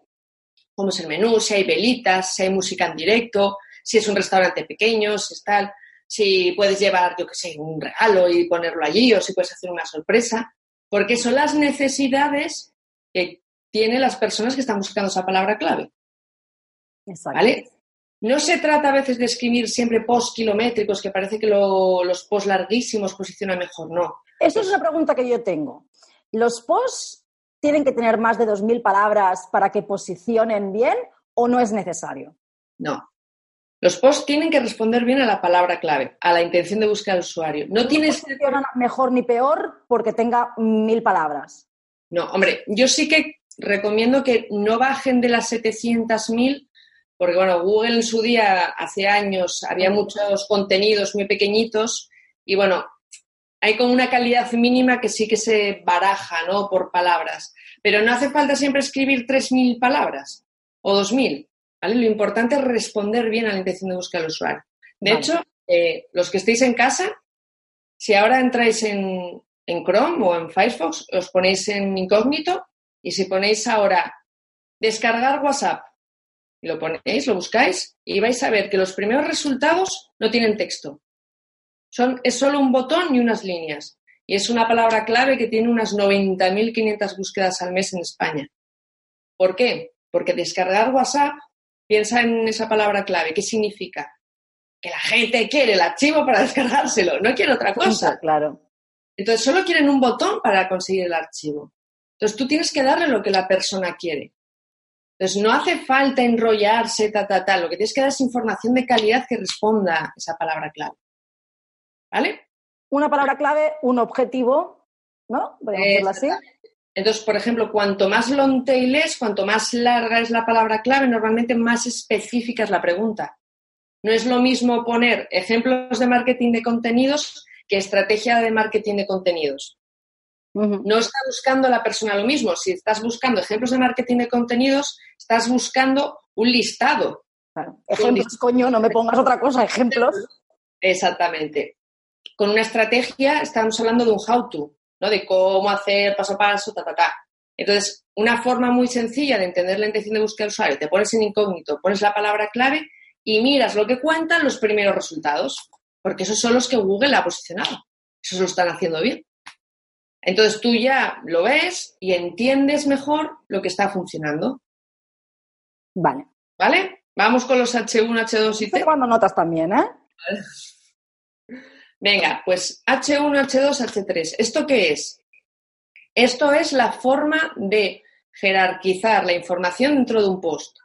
cómo es el menú, si hay velitas, si hay música en directo, si es un restaurante pequeño, si es tal, si puedes llevar, yo qué sé, un regalo y ponerlo allí o si puedes hacer una sorpresa, porque son las necesidades que tienen las personas que están buscando esa palabra clave. Exacto. ¿Vale? No se trata a veces de escribir siempre posts kilométricos, que parece que los posts larguísimos posicionan mejor, no. Eso es una pregunta que yo tengo. ¿Los posts tienen que tener más de 2.000 palabras para que posicionen bien o no es necesario? No. Los posts tienen que responder bien a la palabra clave, a la intención de búsqueda del usuario. No, no tienes mejor ni peor porque tenga mil palabras. No, hombre, yo sí que recomiendo que no bajen de las 700.000 porque bueno, Google en su día, hace años, había muchos contenidos muy pequeñitos y bueno, hay como una calidad mínima que sí que se baraja, ¿no? Por palabras. Pero no hace falta siempre escribir 3.000 palabras o 2.000, ¿vale? Lo importante es responder bien a la intención de búsqueda del usuario. De hecho, eh, los que estéis en casa, si ahora entráis en, en Chrome o en Firefox, os ponéis en incógnito y si ponéis ahora descargar WhatsApp y lo ponéis, lo buscáis y vais a ver que los primeros resultados no tienen texto. Son, es solo un botón y unas líneas. Y es una palabra clave que tiene unas 90.500 búsquedas al mes en España. ¿Por qué? Porque descargar WhatsApp, piensa en esa palabra clave. ¿Qué significa? Que la gente quiere el archivo para descargárselo, no quiere otra cosa. Claro. Entonces, solo quieren un botón para conseguir el archivo. Entonces, tú tienes que darle lo que la persona quiere. Entonces, no hace falta enrollarse, ta, ta, ta. Lo que tienes que dar es información de calidad que responda a esa palabra clave. ¿Vale? Una palabra clave, un objetivo, ¿no? Podemos decirlo así. Entonces, por ejemplo, cuanto más long tail es, cuanto más larga es la palabra clave, normalmente más específica es la pregunta. No es lo mismo poner ejemplos de marketing de contenidos que estrategia de marketing de contenidos. No está buscando la persona lo mismo. Si estás buscando ejemplos de marketing de contenidos, estás buscando un listado. Ejemplos, coño, no me pongas otra cosa, ejemplos. Exactamente. Con una estrategia estamos hablando de un how-to, ¿no? De cómo hacer paso a paso, ta, ta, ta. Entonces, una forma muy sencilla de entender la intención de búsqueda de usuario, te pones en incógnito, pones la palabra clave y miras lo que cuentan los primeros resultados, porque esos son los que Google ha posicionado. Eso lo están haciendo bien. Entonces tú ya lo ves y entiendes mejor lo que está funcionando. Vale. ¿Vale? Vamos con los H1, H2 y T. cuando notas también, ¿eh? Venga, pues H1, H2, H3. ¿Esto qué es? Esto es la forma de jerarquizar la información dentro de un post.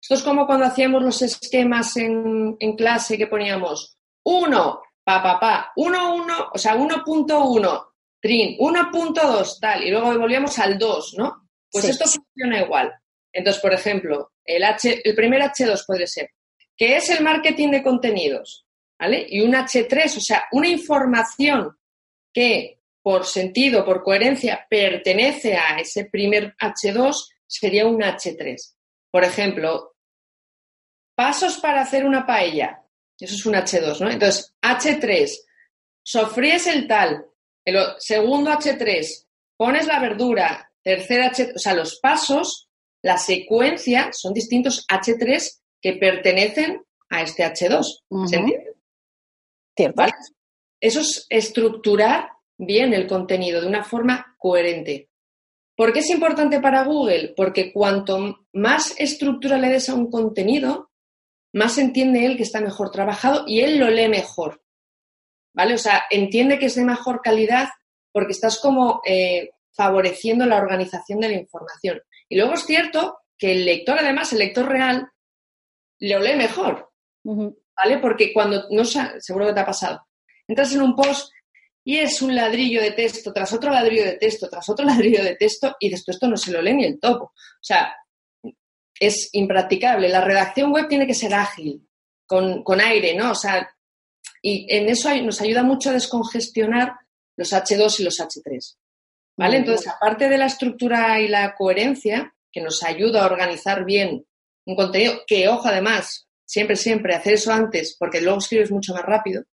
Esto es como cuando hacíamos los esquemas en, en clase que poníamos 1, pa, pa, pa, 1, 1, o sea, 1.1, trin, 1.2, tal, y luego volvíamos al 2, ¿no? Pues esto funciona igual. Entonces, por ejemplo, el, H, el primer H2 puede ser, ¿qué es el marketing de contenidos? ¿Vale? Y un H3, o sea, una información que por sentido, por coherencia, pertenece a ese primer H2, sería un H3. Por ejemplo, pasos para hacer una paella. Eso es un H2, ¿no? Entonces, H3, sofríes el tal, el segundo H3, pones la verdura, tercer H, o sea, los pasos, la secuencia son distintos H3 que pertenecen a este H2. ¿Se entiende? Cierto. Eso es estructurar bien el contenido de una forma coherente. ¿Por qué es importante para Google? Porque cuanto más estructura le des a un contenido, más entiende él que está mejor trabajado y él lo lee mejor. ¿vale? O sea, entiende que es de mejor calidad porque estás como eh, favoreciendo la organización de la información. Y luego es cierto que el lector, además, el lector real, lo lee mejor, ¿vale? Porque cuando, no seguro que te ha pasado, entras en un post y es un ladrillo de texto tras otro ladrillo de texto tras otro ladrillo de texto y después esto no se lo lee ni el topo. O sea, es impracticable. La redacción web tiene que ser ágil, con, con aire, ¿no? O sea, y en eso nos ayuda mucho a descongestionar los H2 y los H3. ¿Vale? Entonces, aparte de la estructura y la coherencia, que nos ayuda a organizar bien un contenido, que, ojo, además, siempre, siempre, hacer eso antes, porque luego escribes mucho más rápido,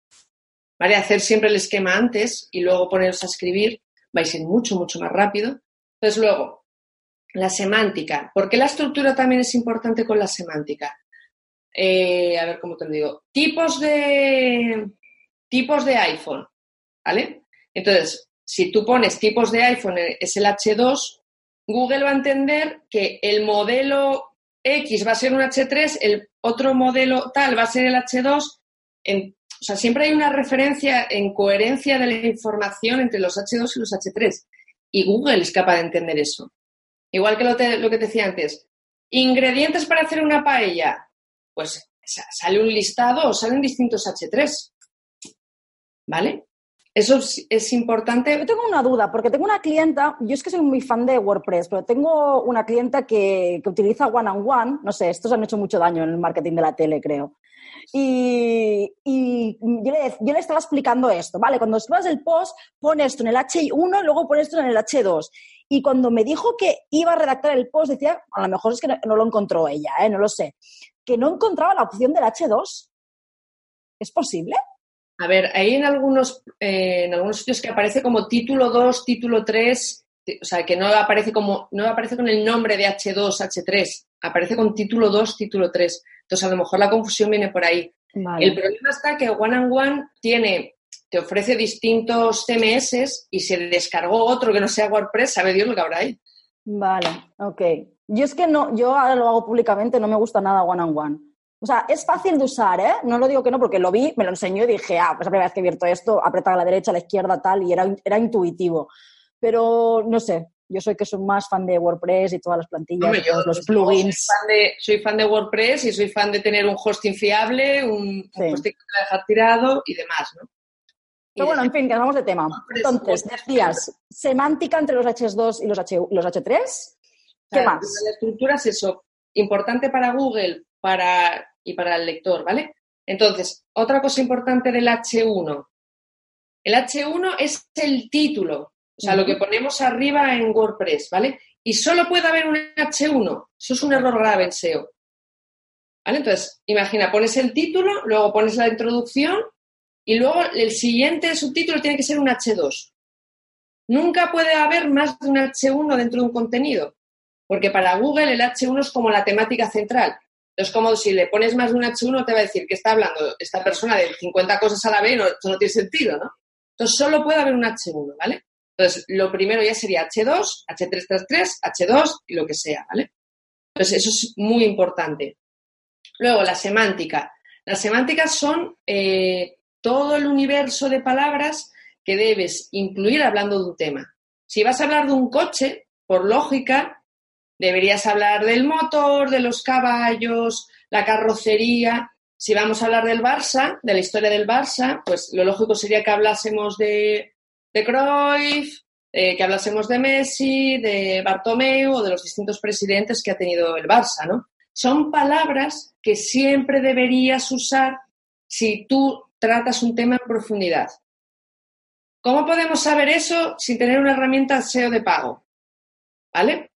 ¿vale? Hacer siempre el esquema antes y luego poneros a escribir, vais a ir mucho, mucho más rápido. Entonces, luego, la semántica. ¿Por qué la estructura también es importante con la semántica? Eh, a ver cómo te lo digo, tipos de, tipos de iPhone, ¿vale? Entonces, si tú pones tipos de iPhone, eh, es el H2, Google va a entender que el modelo X va a ser un H3, el otro modelo tal va a ser el H2. o sea, siempre hay una referencia en coherencia de la información entre los H2 y los H3. Y Google es capaz de entender eso. Igual que lo, lo que te decía antes. Ingredientes para hacer una paella pues sale un listado o salen distintos H3. ¿Vale? Eso es, importante. Yo tengo una duda, porque tengo una clienta, yo es que soy muy fan de WordPress, pero tengo una clienta que, utiliza One on One, no sé, estos han hecho mucho daño en el marketing de la tele, creo. Y, yo, le, estaba explicando esto, ¿vale? Cuando escribas el post, pon esto en el H1 y luego pon esto en el H2. Y cuando me dijo que iba a redactar el post, decía, a lo mejor es que no, lo encontró ella, ¿eh? no lo sé que no encontraba la opción del H2. ¿Es posible? A ver, hay en algunos, eh, en algunos sitios que aparece como título 2, título 3, o sea, que no aparece como, no aparece con el nombre de H2, H3, aparece con título 2, título 3. Entonces, a lo mejor la confusión viene por ahí. El problema está que One and One tiene, te ofrece distintos CMS y se descargó otro que no sea WordPress, sabe Dios lo que habrá ahí. Vale, ok. Yo es que no, yo ahora lo hago públicamente, no me gusta nada one on one. O sea, es fácil de usar, ¿eh? No lo digo que no, porque lo vi, me lo enseñó y dije, ah, pues la primera vez que he abierto esto, apretar a la derecha, a la izquierda, tal, y era, era intuitivo. Pero, no sé, Yo soy que soy más fan de WordPress y todas las plantillas, Hombre, yo, todos los plugins. Soy fan, de, soy fan de WordPress y soy fan de tener un hosting fiable, un, un Sí. hosting que te va a dejar tirado y demás, ¿no? Pero bueno, en fin, que vamos de tema. Entonces, decías, semántica entre los H2 y los, H, los H3. ¿Qué más? La estructura es eso, importante para Google para, y para el lector, ¿vale? Entonces, otra cosa importante del H1. El H1 es el título, o sea, lo que ponemos arriba en WordPress, ¿vale? Y solo puede haber un H1. Eso es un error grave en SEO. ¿Vale? Entonces, imagina, pones el título, luego pones la introducción y luego el siguiente subtítulo tiene que ser un H2. Nunca puede haber más de un H1 dentro de un contenido, porque para Google el H1 es como la temática central. Es como si le pones más de un H1 te va a decir que está hablando esta persona de 50 cosas a la vez no, eso no tiene sentido, ¿no? Entonces solo puede haber un H1, ¿vale? Entonces lo primero ya sería H2, H333, H2 y lo que sea, ¿vale? Entonces eso es muy importante. Luego la semántica. Las semánticas son eh, todo el universo de palabras que debes incluir hablando de un tema. Si vas a hablar de un coche, por lógica, deberías hablar del motor, de los caballos, la carrocería. Si vamos a hablar del Barça, de la historia del Barça, pues lo lógico sería que hablásemos de, de Cruyff, eh, que hablásemos de Messi, de Bartomeu o de los distintos presidentes que ha tenido el Barça, ¿no? Son palabras que siempre deberías usar si tú tratas un tema en profundidad. ¿Cómo podemos saber eso sin tener una herramienta SEO de pago? ¿Vale?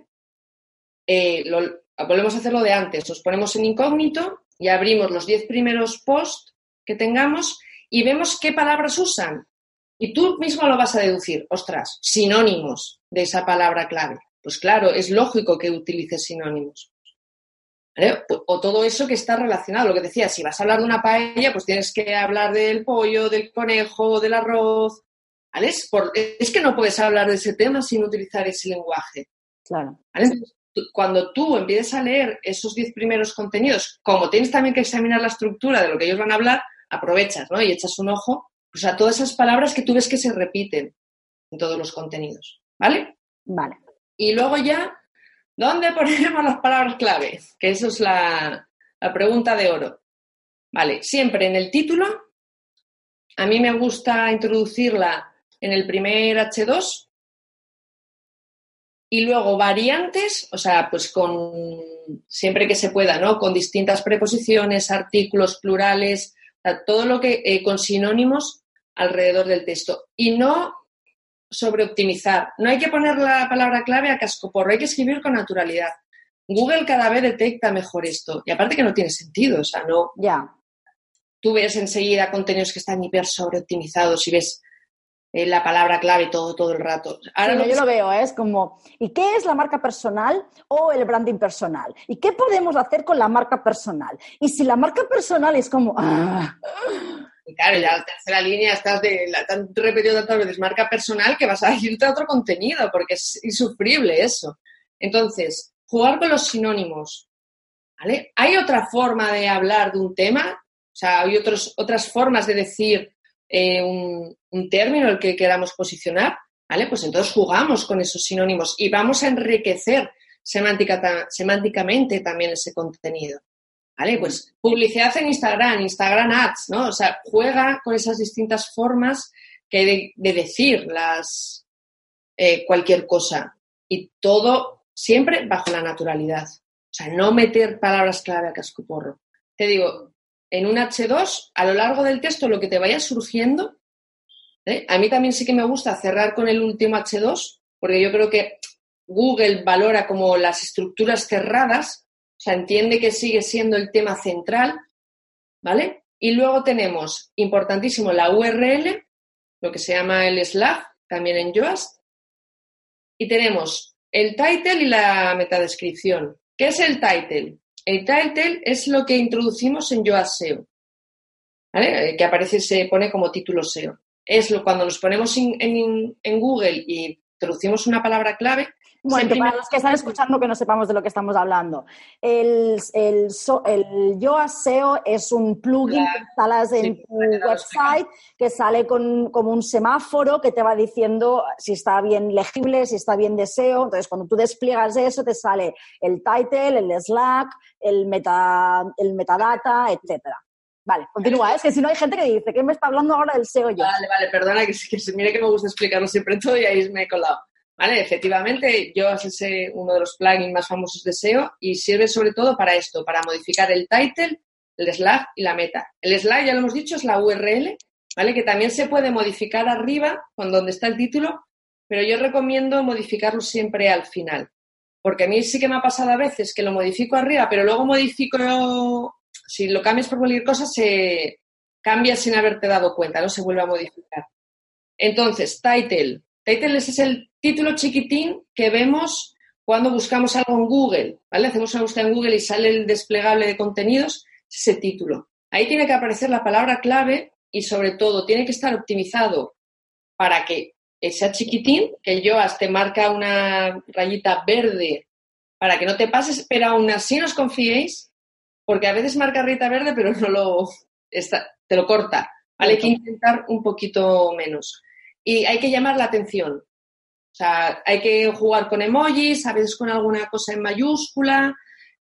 Eh, lo, volvemos a hacerlo de antes. Nos ponemos en incógnito y abrimos los 10 primeros posts que tengamos y vemos qué palabras usan. Y tú mismo lo vas a deducir. Ostras, sinónimos de esa palabra clave. Pues claro, es lógico que utilices sinónimos. ¿Vale? O todo eso que está relacionado. Lo que decía, si vas a hablar de una paella, pues tienes que hablar del pollo, del conejo, del arroz. ¿Vale? Es, por, es que no puedes hablar de ese tema sin utilizar ese lenguaje. Claro. ¿Vale? Cuando tú empieces a leer esos 10 primeros contenidos, como tienes también que examinar la estructura de lo que ellos van a hablar, aprovechas ¿no? y echas un ojo pues, a todas esas palabras que tú ves que se repiten en todos los contenidos. ¿Vale? Vale. Y luego ya, ¿dónde ponemos las palabras clave? Que eso es la, la pregunta de oro. Vale, siempre en el título. A mí me gusta introducirla en el primer H2 y luego variantes, o sea, pues con siempre que se pueda, ¿no? Con distintas preposiciones, artículos, plurales, o sea, todo lo que eh, con sinónimos alrededor del texto. Y no sobreoptimizar. No hay que poner la palabra clave a cascoporro, hay que escribir con naturalidad. Google cada vez detecta mejor esto. Y aparte que no tiene sentido, o sea, no. Ya. Tú ves enseguida contenidos que están hiper sobreoptimizados y ves eh, la palabra clave todo, todo el rato. Ahora sí, no, yo lo veo, ¿eh? es como, ¿y qué es la marca personal o el branding personal? ¿Y qué podemos hacer con la marca personal? Y si la marca personal es como... ¡ah! Y claro, ya la tercera línea estás de la tan repetido tantas veces marca personal que vas a irte a otro contenido porque es insufrible eso. Entonces, jugar con los sinónimos. ¿Vale? ¿Hay otra forma de hablar de un tema? O sea, hay otros, otras formas de decir eh, un, término el que queramos posicionar, ¿vale? Pues entonces jugamos con esos sinónimos y vamos a enriquecer semántica, semánticamente también ese contenido. ¿Vale? Pues publicidad en Instagram, Instagram Ads, ¿no? O sea, juega con esas distintas formas que de, de decir eh, cualquier cosa. Y todo siempre bajo la naturalidad. O sea, no meter palabras clave a cascoporro. Te digo, en un H2, a lo largo del texto, lo que te vaya surgiendo, ¿eh? a mí también sí que me gusta cerrar con el último H2, porque yo creo que Google valora como las estructuras cerradas, o sea, entiende que sigue siendo el tema central, ¿vale? Y luego tenemos, importantísimo, la URL, lo que se llama el slash, también en Yoast, y tenemos el title y la metadescripción. ¿Qué es el title? El title es lo que introducimos en Yoast SEO, ¿vale? Que aparece, se pone como título SEO. Es lo cuando nos ponemos en, en Google y introducimos una palabra clave, Bueno, para los que están escuchando que no sepamos de lo que estamos hablando, el, el, el Yoast SEO es un plugin que instalas en tu website que sale con, como un semáforo que te va diciendo si está bien legible, si está bien de SEO. Entonces, cuando tú despliegas eso, te sale el title, el Slack, el, meta, el metadata, etcétera. Vale, continúa. ¿eh? Es que si no hay gente que dice, ¿qué me está hablando ahora del SEO yo? Vale, vale, perdona, que, que mire que me gusta explicarlo siempre todo y ahí me he colado. Efectivamente, yo es uno de los plugins más famosos de SEO y sirve sobre todo para esto, para modificar el title, el slash y la meta. El slash, ya lo hemos dicho, es la URL, ¿vale? Que también se puede modificar arriba, con donde está el título, pero yo recomiendo modificarlo siempre al final. Porque a mí sí que me ha pasado a veces que lo modifico arriba, pero luego modifico, si lo cambias por cualquier cosa, se cambia sin haberte dado cuenta, no se vuelve a modificar. Entonces, title. Title es el título chiquitín que vemos cuando buscamos algo en Google, ¿vale? Hacemos una búsqueda en Google y sale el desplegable de contenidos, ese título. Ahí tiene que aparecer la palabra clave y sobre todo tiene que estar optimizado para que sea chiquitín, que el YOAS te marca una rayita verde para que no te pases, pero aún así no os confiéis, porque a veces marca rayita verde, pero no lo te lo corta. Hay que intentar un poquito menos. Y hay que llamar la atención. O sea, hay que jugar con emojis, a veces con alguna cosa en mayúscula,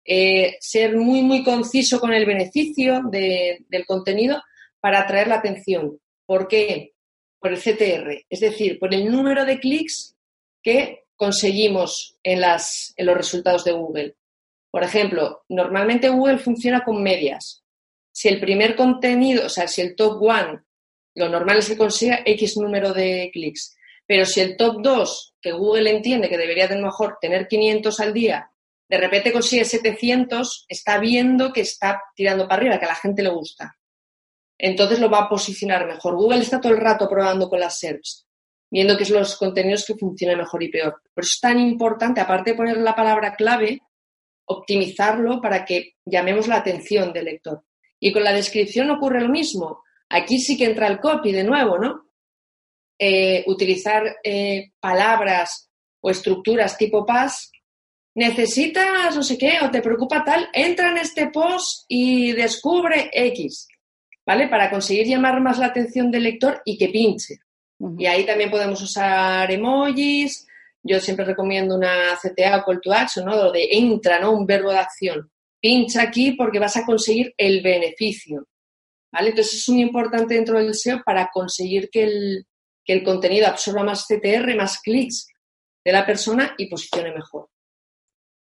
eh, ser muy, muy conciso con el beneficio del contenido para atraer la atención. ¿Por qué? Por el CTR, es decir, por el número de clics que conseguimos en, las, en los resultados de Google. Por ejemplo, normalmente Google funciona con medias. Si el primer contenido, o sea, si el top one, lo normal es que consiga X número de clics. Pero si el top 2, que Google entiende que debería de mejor tener 500 al día, de repente consigue 700, está viendo que está tirando para arriba, que a la gente le gusta entonces lo va a posicionar mejor. Google está todo el rato probando con las SERPs, viendo qué son los contenidos que funcionan mejor y peor. Por eso es tan importante, aparte de poner la palabra clave, optimizarlo para que llamemos la atención del lector. Y con la descripción ocurre lo mismo. Aquí sí que entra el copy de nuevo, ¿no? Eh, utilizar eh, palabras o estructuras tipo PAS. Necesitas no sé qué o te preocupa tal, entra en este post y descubre X. ¿vale? Para conseguir llamar más la atención del lector y que pinche. Y ahí también podemos usar emojis. Yo siempre recomiendo una CTA o call to action, ¿no? Lo de entra, ¿no? Un verbo de acción. Pincha aquí porque vas a conseguir el beneficio. Entonces es muy importante dentro del SEO para conseguir que el, que el contenido absorba más CTR, más clics de la persona y posicione mejor.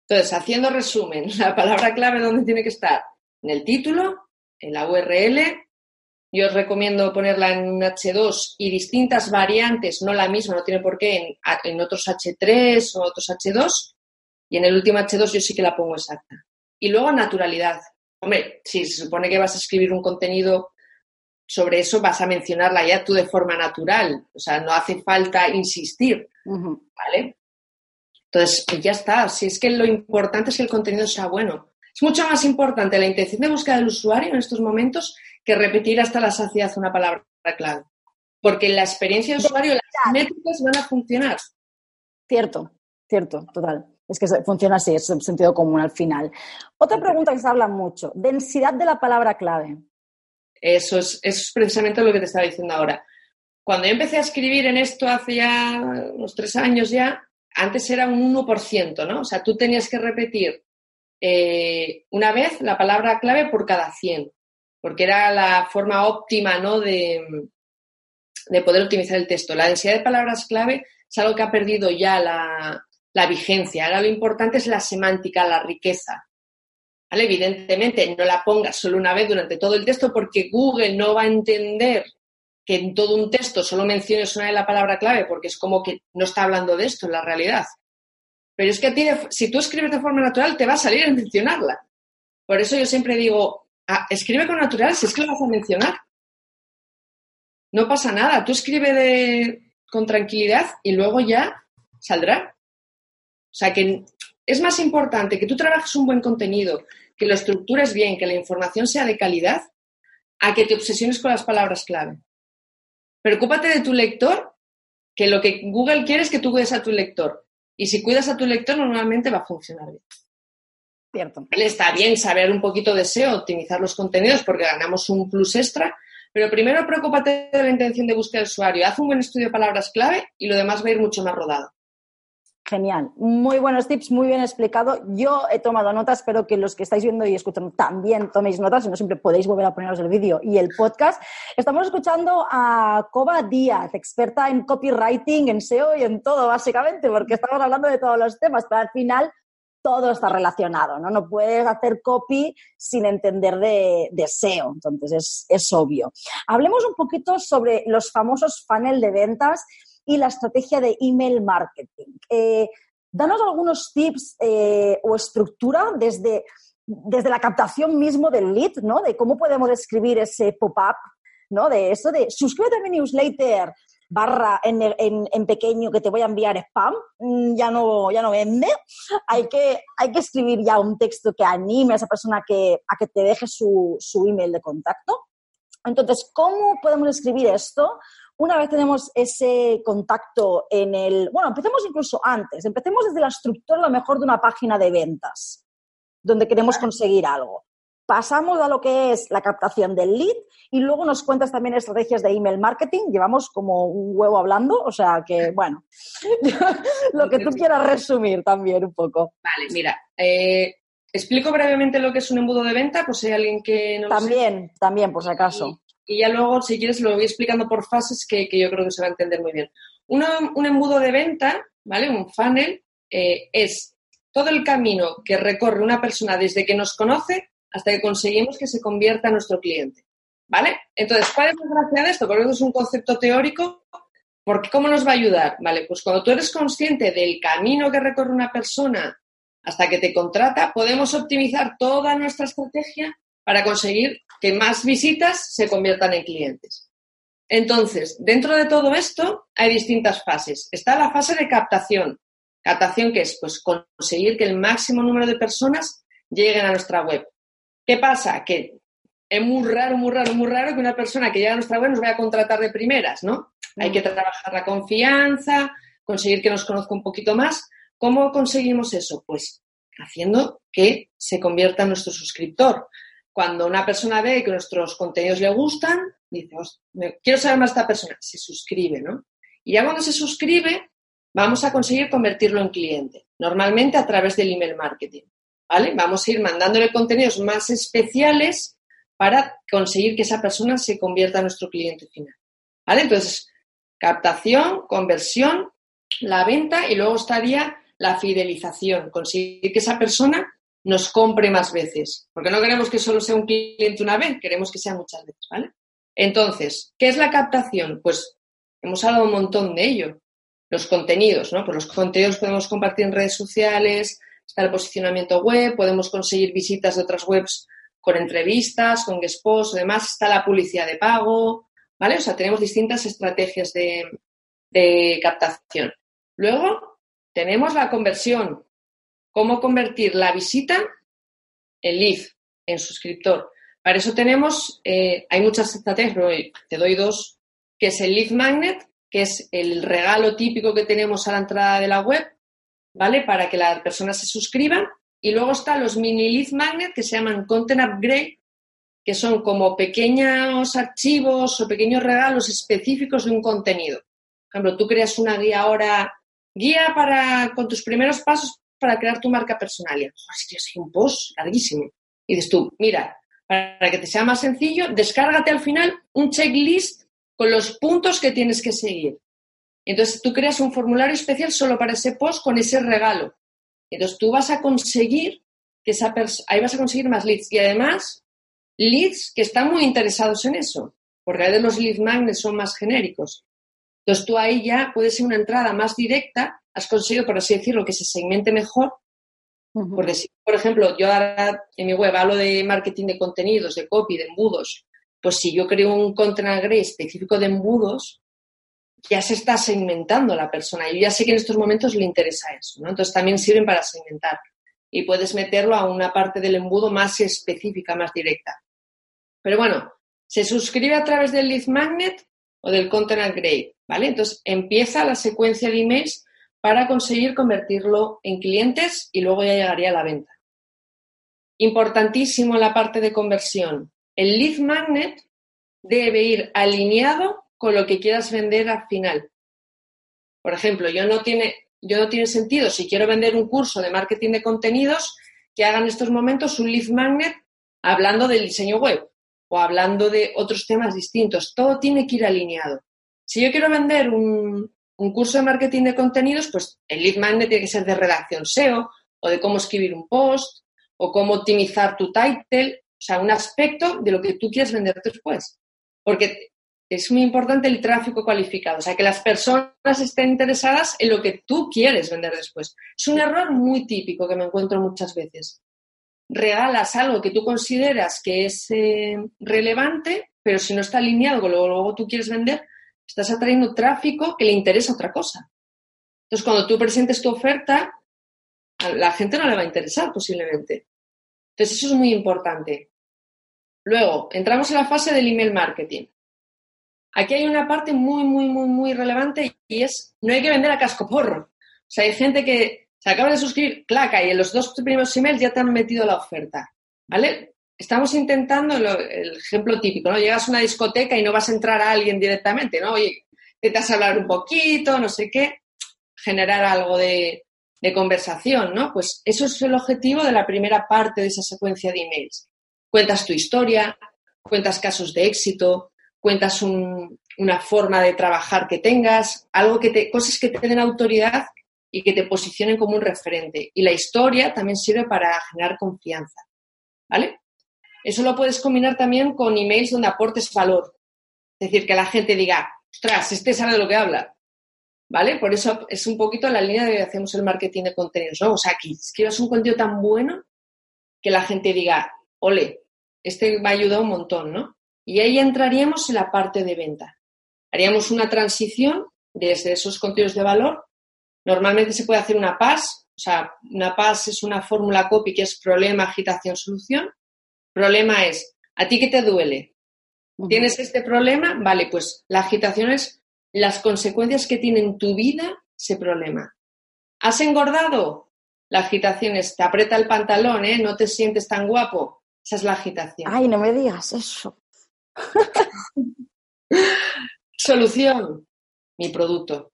Entonces, haciendo resumen, la palabra clave dónde tiene que estar en el título, en la URL, yo os recomiendo ponerla en H2 y distintas variantes, no la misma, no tiene por qué, en, otros H3 o otros H2. Y en el último H2 yo sí que la pongo exacta. Y luego naturalidad. Hombre, si se supone que vas a escribir un contenido sobre eso, vas a mencionarla ya tú de forma natural. O sea, no hace falta insistir. ¿Vale? Entonces, ya está. Si es que lo importante es que el contenido sea bueno. Es mucho más importante la intención de búsqueda del usuario en estos momentos que repetir hasta la saciedad una palabra clave. Porque la experiencia de usuario, las métricas van a funcionar. Cierto, cierto, total. Es que funciona así, es un sentido común al final. Otra pregunta que se habla mucho, densidad de la palabra clave. Eso es, eso es precisamente lo que te estaba diciendo ahora. Cuando yo empecé a escribir en esto hace ya unos tres años ya, antes era un 1%, ¿no? O sea, tú tenías que repetir eh, una vez la palabra clave por cada 100 porque era la forma óptima ¿no? de, de poder optimizar el texto. La densidad de palabras clave es algo que ha perdido ya la, la vigencia. Ahora lo importante es la semántica, la riqueza. Evidentemente, no la pongas solo una vez durante todo el texto porque Google no va a entender que en todo un texto solo menciones una de la palabra clave porque es como que no está hablando de esto en la realidad. Pero es que a ti, si tú escribes de forma natural, te va a salir a mencionarla. Por eso yo siempre digo, Ah, escribe con natural, si es que lo vas a mencionar. No pasa nada, tú escribe con tranquilidad y luego ya saldrá. O sea que es más importante que tú trabajes un buen contenido, que lo estructures bien, que la información sea de calidad, a que te obsesiones con las palabras clave. Preocúpate de tu lector, que lo que Google quiere es que tú des a tu lector. Y si cuidas a tu lector, normalmente va a funcionar bien. Cierto. Está bien saber un poquito de SEO, optimizar los contenidos porque ganamos un plus extra, pero primero preocúpate de la intención de búsqueda del usuario. Haz un buen estudio de palabras clave y lo demás va a ir mucho más rodado. Genial, muy buenos tips, muy bien explicado. Yo he tomado notas, espero que los que estáis viendo y escuchando también toméis notas, si no siempre podéis volver a poneros el vídeo y el podcast. Estamos escuchando a Coba Díaz, experta en copywriting, en SEO y en todo, básicamente, porque estamos hablando de todos los temas, pero al final todo está relacionado, ¿no? No puedes hacer copy sin entender de, SEO, entonces es, es obvio. Hablemos un poquito sobre los famosos funnel de ventas y la estrategia de email marketing. Eh, danos algunos tips eh, o estructura desde, desde la captación mismo del lead, ¿no? De cómo podemos escribir ese pop-up, ¿no? De eso de suscríbete a mi newsletter barra en, en, pequeño que te voy a enviar spam, mm, ya no, ya no vende. Hay que, hay que escribir ya un texto que anime a esa persona que, a que te deje su, su email de contacto. Entonces, ¿cómo podemos escribir esto? Una vez tenemos ese contacto en el, bueno, empecemos incluso antes, empecemos desde la estructura a lo mejor de una página de ventas, donde queremos conseguir algo. Pasamos a lo que es la captación del lead y luego nos cuentas también estrategias de email marketing. Llevamos como un huevo hablando, o sea que, bueno, lo que tú quieras resumir también un poco. Vale, mira, eh, explico brevemente lo que es un embudo de venta, pues si hay alguien que no También, también, por si acaso y ya luego, si quieres, lo voy explicando por fases que, yo creo que se va a entender muy bien. un embudo de venta, ¿vale? Un funnel, eh, es todo el camino que recorre una persona desde que nos conoce hasta que conseguimos que se convierta en nuestro cliente, ¿vale? Entonces, ¿cuál es la gracia de esto? Porque esto es un concepto teórico, porque ¿cómo nos va a ayudar? Vale, pues cuando tú eres consciente del camino que recorre una persona hasta que te contrata, podemos optimizar toda nuestra estrategia para conseguir que más visitas se conviertan en clientes. Entonces, dentro de todo esto hay distintas fases. Está la fase de captación. Captación que es pues conseguir que el máximo número de personas lleguen a nuestra web. ¿Qué pasa? Que es muy raro, muy raro, muy raro que una persona que llega a nuestra web nos vaya a contratar de primeras, ¿no? Hay que trabajar la confianza, conseguir que nos conozca un poquito más. ¿Cómo conseguimos eso? Pues haciendo que se convierta en nuestro suscriptor cuando una persona ve que nuestros contenidos le gustan, dice, quiero saber más de esta persona, se suscribe, ¿no? Y ya cuando se suscribe, vamos a conseguir convertirlo en cliente, normalmente a través del email marketing, ¿vale? Vamos a ir mandándole contenidos más especiales para conseguir que esa persona se convierta en nuestro cliente final, ¿vale? Entonces, captación, conversión, la venta y luego estaría la fidelización, conseguir que esa persona nos compre más veces, porque no queremos que solo sea un cliente una vez, queremos que sea muchas veces, ¿vale? Entonces, ¿qué es la captación? Pues hemos hablado un montón de ello. Los contenidos, ¿no? Pues los contenidos podemos compartir en redes sociales, está el posicionamiento web, podemos conseguir visitas de otras webs con entrevistas, con guest además está la publicidad de pago, ¿vale? O sea, tenemos distintas estrategias de captación. Luego tenemos la conversión, cómo convertir la visita en lead, en suscriptor. Para eso tenemos, eh, hay muchas estrategias, pero te doy dos, que es el lead magnet, que es el regalo típico que tenemos a la entrada de la web, ¿vale? Para que las personas se suscriban. Y luego están los mini lead magnet que se llaman content upgrade, que son como pequeños archivos o pequeños regalos específicos de un contenido. Por ejemplo, tú creas una guía ahora, guía para, con tus primeros pasos para crear tu marca personal. Y es un post larguísimo. Y dices tú, mira, para que te sea más sencillo, descárgate al final un checklist con los puntos que tienes que seguir. Entonces tú creas un formulario especial solo para ese post con ese regalo. Entonces tú vas a conseguir que esa ahí vas a conseguir más leads. Y además, leads que están muy interesados en eso, porque a veces los lead magnets son más genéricos. Entonces tú ahí ya puedes ser una entrada más directa has conseguido, por así decirlo, que se segmente mejor. Porque si, por ejemplo, yo ahora en mi web hablo de marketing de contenidos, de copy, de embudos, pues si yo creo un content agree específico de embudos, ya se está segmentando la persona. Yo ya sé que en estos momentos le interesa eso, ¿no? Entonces también sirven para segmentar. Y puedes meterlo a una parte del embudo más específica, más directa. Pero bueno, se suscribe a través del lead magnet o del content agree, Entonces empieza la secuencia de emails para conseguir convertirlo en clientes y luego ya llegaría a la venta. Importantísimo la parte de conversión. El lead magnet debe ir alineado con lo que quieras vender al final. Por ejemplo, yo no tiene, yo no tiene sentido, si quiero vender un curso de marketing de contenidos, que haga en estos momentos un lead magnet hablando del diseño web o hablando de otros temas distintos. Todo tiene que ir alineado. Si yo quiero vender un, curso de marketing de contenidos, pues el lead magnet tiene que ser de redacción SEO o de cómo escribir un post o cómo optimizar tu title, o sea, un aspecto de lo que tú quieres vender después. Porque es muy importante el tráfico cualificado, o sea, que las personas estén interesadas en lo que tú quieres vender después. Es un error muy típico que me encuentro muchas veces. Regalas algo que tú consideras que es eh, relevante, pero si no está alineado con lo que luego tú quieres vender, estás atrayendo tráfico que le interesa otra cosa. Entonces, cuando tú presentes tu oferta, a la gente no le va a interesar posiblemente. Entonces, eso es muy importante. Luego, entramos en la fase del email marketing. Aquí hay una parte muy, muy, muy, muy relevante y es, no hay que vender a casco porro. O sea, hay gente que se acaba de suscribir, claca, y en los dos primeros emails ya te han metido la oferta. ¿Vale? Estamos intentando el ejemplo típico, ¿no? Llegas a una discoteca y no vas a entrar a alguien directamente, ¿no? Oye, intentas hablar un poquito, no sé qué, generar algo de, conversación, ¿no? Pues eso es el objetivo de la primera parte de esa secuencia de emails. Cuentas tu historia, cuentas casos de éxito, cuentas una forma de trabajar que tengas, algo que te, cosas que te den autoridad y que te posicionen como un referente. Y la historia también sirve para generar confianza, ¿vale? Eso lo puedes combinar también con emails donde aportes valor. Es decir, que la gente diga, ostras, este sabe de lo que habla. ¿Vale? Por eso es un poquito la línea de hacemos el marketing de contenidos, ¿no? O sea, que escribas un contenido tan bueno que la gente diga, ole, este me ha ayudado un montón, ¿no? Y ahí entraríamos en la parte de venta. Haríamos una transición desde esos contenidos de valor. Normalmente se puede hacer una PAS, o sea, una PAS es una fórmula copy que es problema, agitación, solución. Problema es, ¿a ti qué te duele? ¿Tienes este problema? Vale, pues la agitación es las consecuencias que tiene en tu vida ese problema. ¿Has engordado? La agitación es, te aprieta el pantalón, ¿eh? No te sientes tan guapo. Esa es la agitación. Ay, no me digas eso. Solución, mi producto.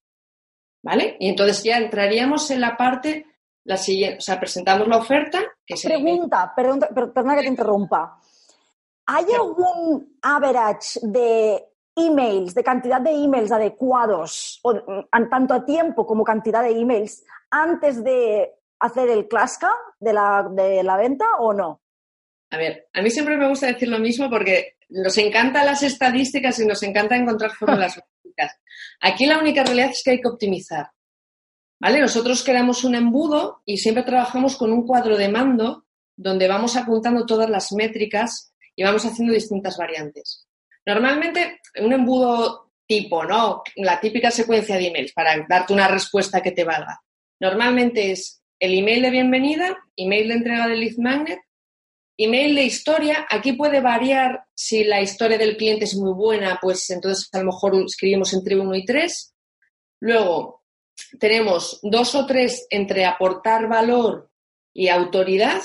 ¿Vale? Y entonces ya entraríamos en la parte la siguiente, o sea, presentamos la oferta. Pregunta, perdón, perdona que te interrumpa. ¿Hay algún average de emails, de cantidad de emails adecuados, o, tanto a tiempo como cantidad de emails, antes de hacer el clasca de la, de la venta o no? A ver, a mí siempre me gusta decir lo mismo porque nos encantan las estadísticas y nos encanta encontrar fórmulas mágicas. Aquí la única realidad es que hay que optimizar. ¿Vale? Nosotros creamos un embudo y siempre trabajamos con un cuadro de mando donde vamos apuntando todas las métricas y vamos haciendo distintas variantes. Normalmente, un embudo tipo, ¿no? La típica secuencia de emails para darte una respuesta que te valga. Normalmente es el email de bienvenida, email de entrega del lead magnet, email de historia. Aquí puede variar si la historia del cliente es muy buena, pues entonces a lo mejor escribimos entre uno y tres. Luego, tenemos dos o tres entre aportar valor y autoridad,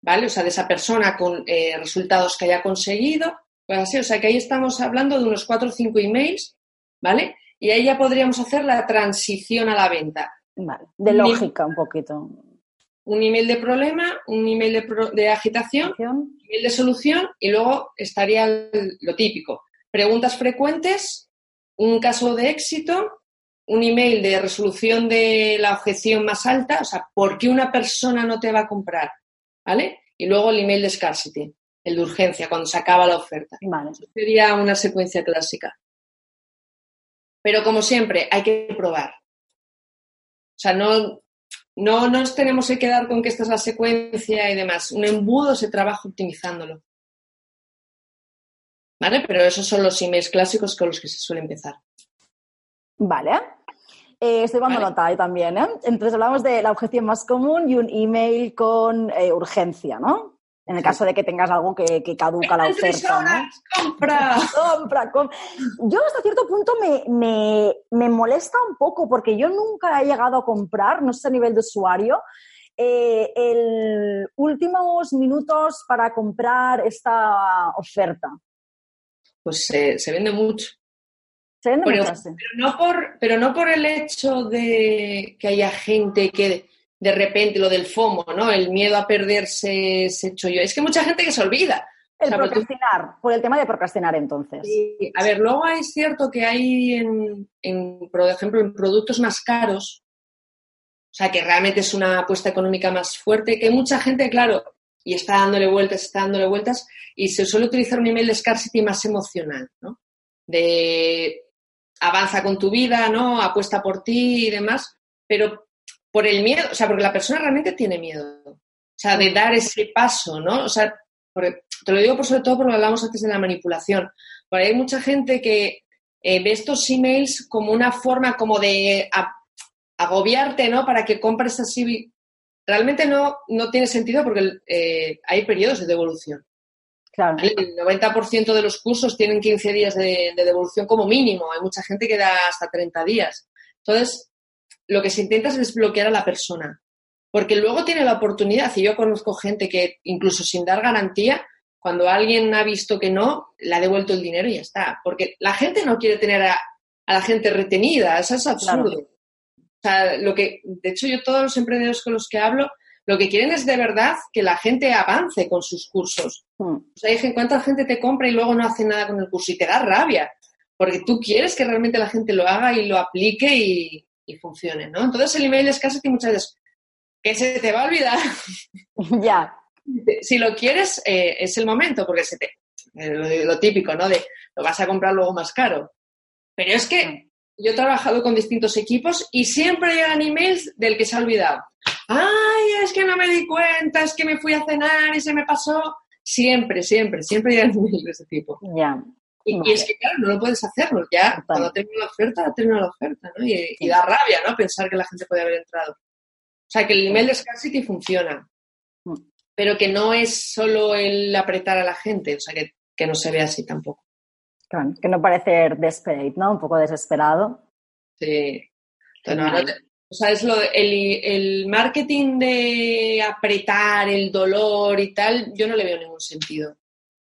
¿vale? O sea, de esa persona con eh, resultados que haya conseguido, pues así, o sea, que ahí estamos hablando de unos cuatro o cinco emails, ¿vale? Y ahí ya podríamos hacer la transición a la venta. Vale, de lógica un poquito. Un email de problema, un email de, de agitación, un email de solución y luego estaría lo típico. Preguntas frecuentes, un caso de éxito un email de resolución de la objeción más alta, o sea, ¿por qué una persona no te va a comprar? ¿Vale? Y luego el email de scarcity, el de urgencia, cuando se acaba la oferta. Vale. sería una secuencia clásica. Pero como siempre, hay que probar. O sea, no, no nos tenemos que quedar con que esta es la secuencia y demás. Un embudo se trabaja optimizándolo. ¿Vale? Pero esos son los emails clásicos con los que se suele empezar. Vale. Eh, estoy dando nota ahí también, ¿eh? Entonces hablamos de la objeción más común y un email con eh, urgencia, ¿no? En el caso de que tengas algo que, caduca la oferta. ¿no? ¡Compra! ¡Compra! Yo hasta cierto punto me, me, molesta un poco porque yo nunca he llegado a comprar, no sé a nivel de usuario, eh, el últimos minutos para comprar esta oferta. Pues se vende mucho. Pero, no por, pero no por el hecho de que haya gente que de repente lo del FOMO, ¿no? El miedo a perderse ese chollo. Es que mucha gente que se olvida. El procrastinar, por el tema de procrastinar entonces. a ver, luego es cierto que hay, en, por ejemplo, en productos más caros, o sea, que realmente es una apuesta económica más fuerte, que mucha gente, claro, y está dándole vueltas, está dándole vueltas, y se suele utilizar un email de scarcity más emocional, ¿no? De avanza con tu vida, ¿no? Apuesta por ti y demás, pero por el miedo, o sea, porque la persona realmente tiene miedo, o sea, de dar ese paso, ¿no? O sea, te lo digo por sobre todo porque hablamos antes de la manipulación, porque hay mucha gente que eh, ve estos emails como una forma como de agobiarte, ¿no? Para que compres así. Realmente no, no tiene sentido porque eh, hay periodos de devolución. Claro. El 90% de los cursos tienen 15 días de, de, devolución como mínimo. Hay mucha gente que da hasta 30 días. Entonces, lo que se intenta es desbloquear a la persona. Porque luego tiene la oportunidad, y yo conozco gente que incluso sin dar garantía, cuando alguien ha visto que no, le ha devuelto el dinero y ya está. Porque la gente no quiere tener a, la gente retenida, eso es absurdo. O sea, lo que, de hecho, yo todos los emprendedores con los que hablo, lo que quieren es de verdad que la gente avance con sus cursos. Hmm. O sea, dicen, ¿cuánta gente te compra y luego no hace nada con el curso? Y te da rabia, porque tú quieres que realmente la gente lo haga y lo aplique y, y funcione, ¿no? Entonces el email es casi que muchas veces que se te va a olvidar. ya. Si lo quieres, eh, es el momento, porque se te, eh, lo, típico, ¿no? De lo vas a comprar luego más caro. Pero es que yo he trabajado con distintos equipos y siempre llegan emails del que se ha olvidado. Ay, es que no me di cuenta, es que me fui a cenar y se me pasó. Siempre, siempre, siempre emails de ese tipo. Ya. Y, es que, claro, no lo puedes hacerlo. Ya, cuando termina la oferta, termina la oferta, ¿no? Y, da rabia, ¿no? Pensar que la gente puede haber entrado. O sea, que el email de scarcity funciona, mm. pero que no es solo el apretar a la gente, o sea, que, que no se ve así tampoco. Claro, que no parece desperate, ¿no? Un poco desesperado. Sí. O sea, es lo, el, el marketing de apretar el dolor y tal, yo no le veo ningún sentido,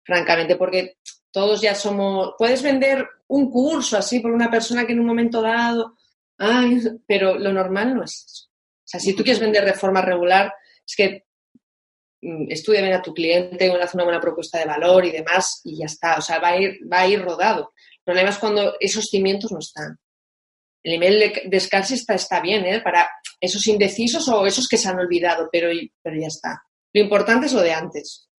francamente, porque todos ya somos, puedes vender un curso así por una persona que en un momento dado, ay, pero lo normal no es eso. O sea, si tú quieres vender de forma regular, es que mm, estudia bien a tu cliente, haz una buena propuesta de valor y demás y ya está. O sea, va a ir, va a ir rodado. El problema es cuando esos cimientos no están. El email de, de está, está bien, ¿eh? Para esos indecisos o esos que se han olvidado, pero, pero ya está. Lo importante es lo de antes.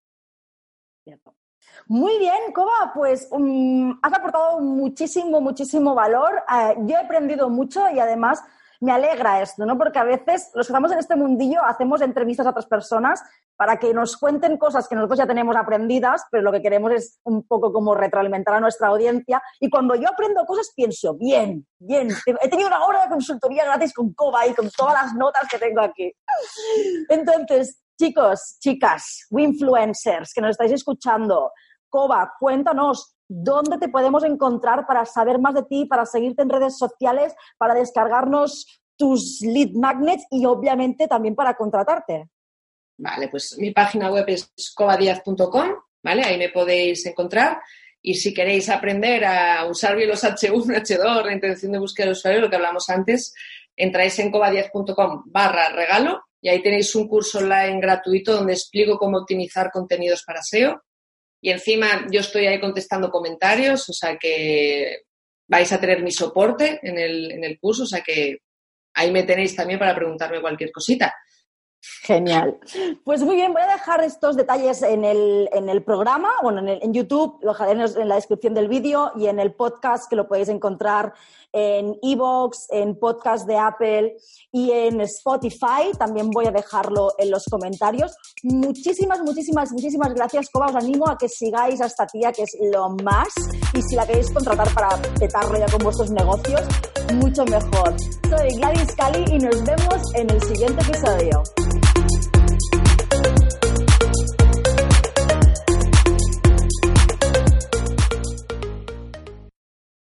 Muy bien, Coba, pues um, has aportado muchísimo, muchísimo valor. Eh, yo he aprendido mucho y además me alegra esto, ¿no? Porque a veces los que estamos en este mundillo hacemos entrevistas a otras personas para que nos cuenten cosas que nosotros ya tenemos aprendidas, pero lo que queremos es un poco como retroalimentar a nuestra audiencia. Y cuando yo aprendo cosas, pienso, bien, bien, he tenido una hora de consultoría gratis con Coba y con todas las notas que tengo aquí. Entonces, chicos, chicas, influencers que nos estáis escuchando, Coba, cuéntanos dónde te podemos encontrar para saber más de ti, para seguirte en redes sociales, para descargarnos tus lead magnets y obviamente también para contratarte. Vale, pues mi página web es cobadiaz.com, ¿vale? Ahí me podéis encontrar. Y si queréis aprender a usar bien los H1, H2, la intención de búsqueda de usuario, lo que hablamos antes, entráis en cobadiaz.com barra regalo y ahí tenéis un curso online gratuito donde explico cómo optimizar contenidos para SEO y encima yo estoy ahí contestando comentarios, o sea que vais a tener mi soporte en el, en el curso, o sea que ahí me tenéis también para preguntarme cualquier cosita. Genial. Pues muy bien, voy a dejar estos detalles en el, en el programa, bueno, en, en YouTube, lo dejaré en la descripción del vídeo y en el podcast que lo podéis encontrar en Evox, en podcast de Apple y en Spotify. También voy a dejarlo en los comentarios. Muchísimas, muchísimas, muchísimas gracias, Coba. Os animo a que sigáis a esta tía, que es lo más. Y si la queréis contratar para petarlo ya con vuestros negocios, mucho mejor. Soy Gladys Cali y nos vemos en el siguiente episodio.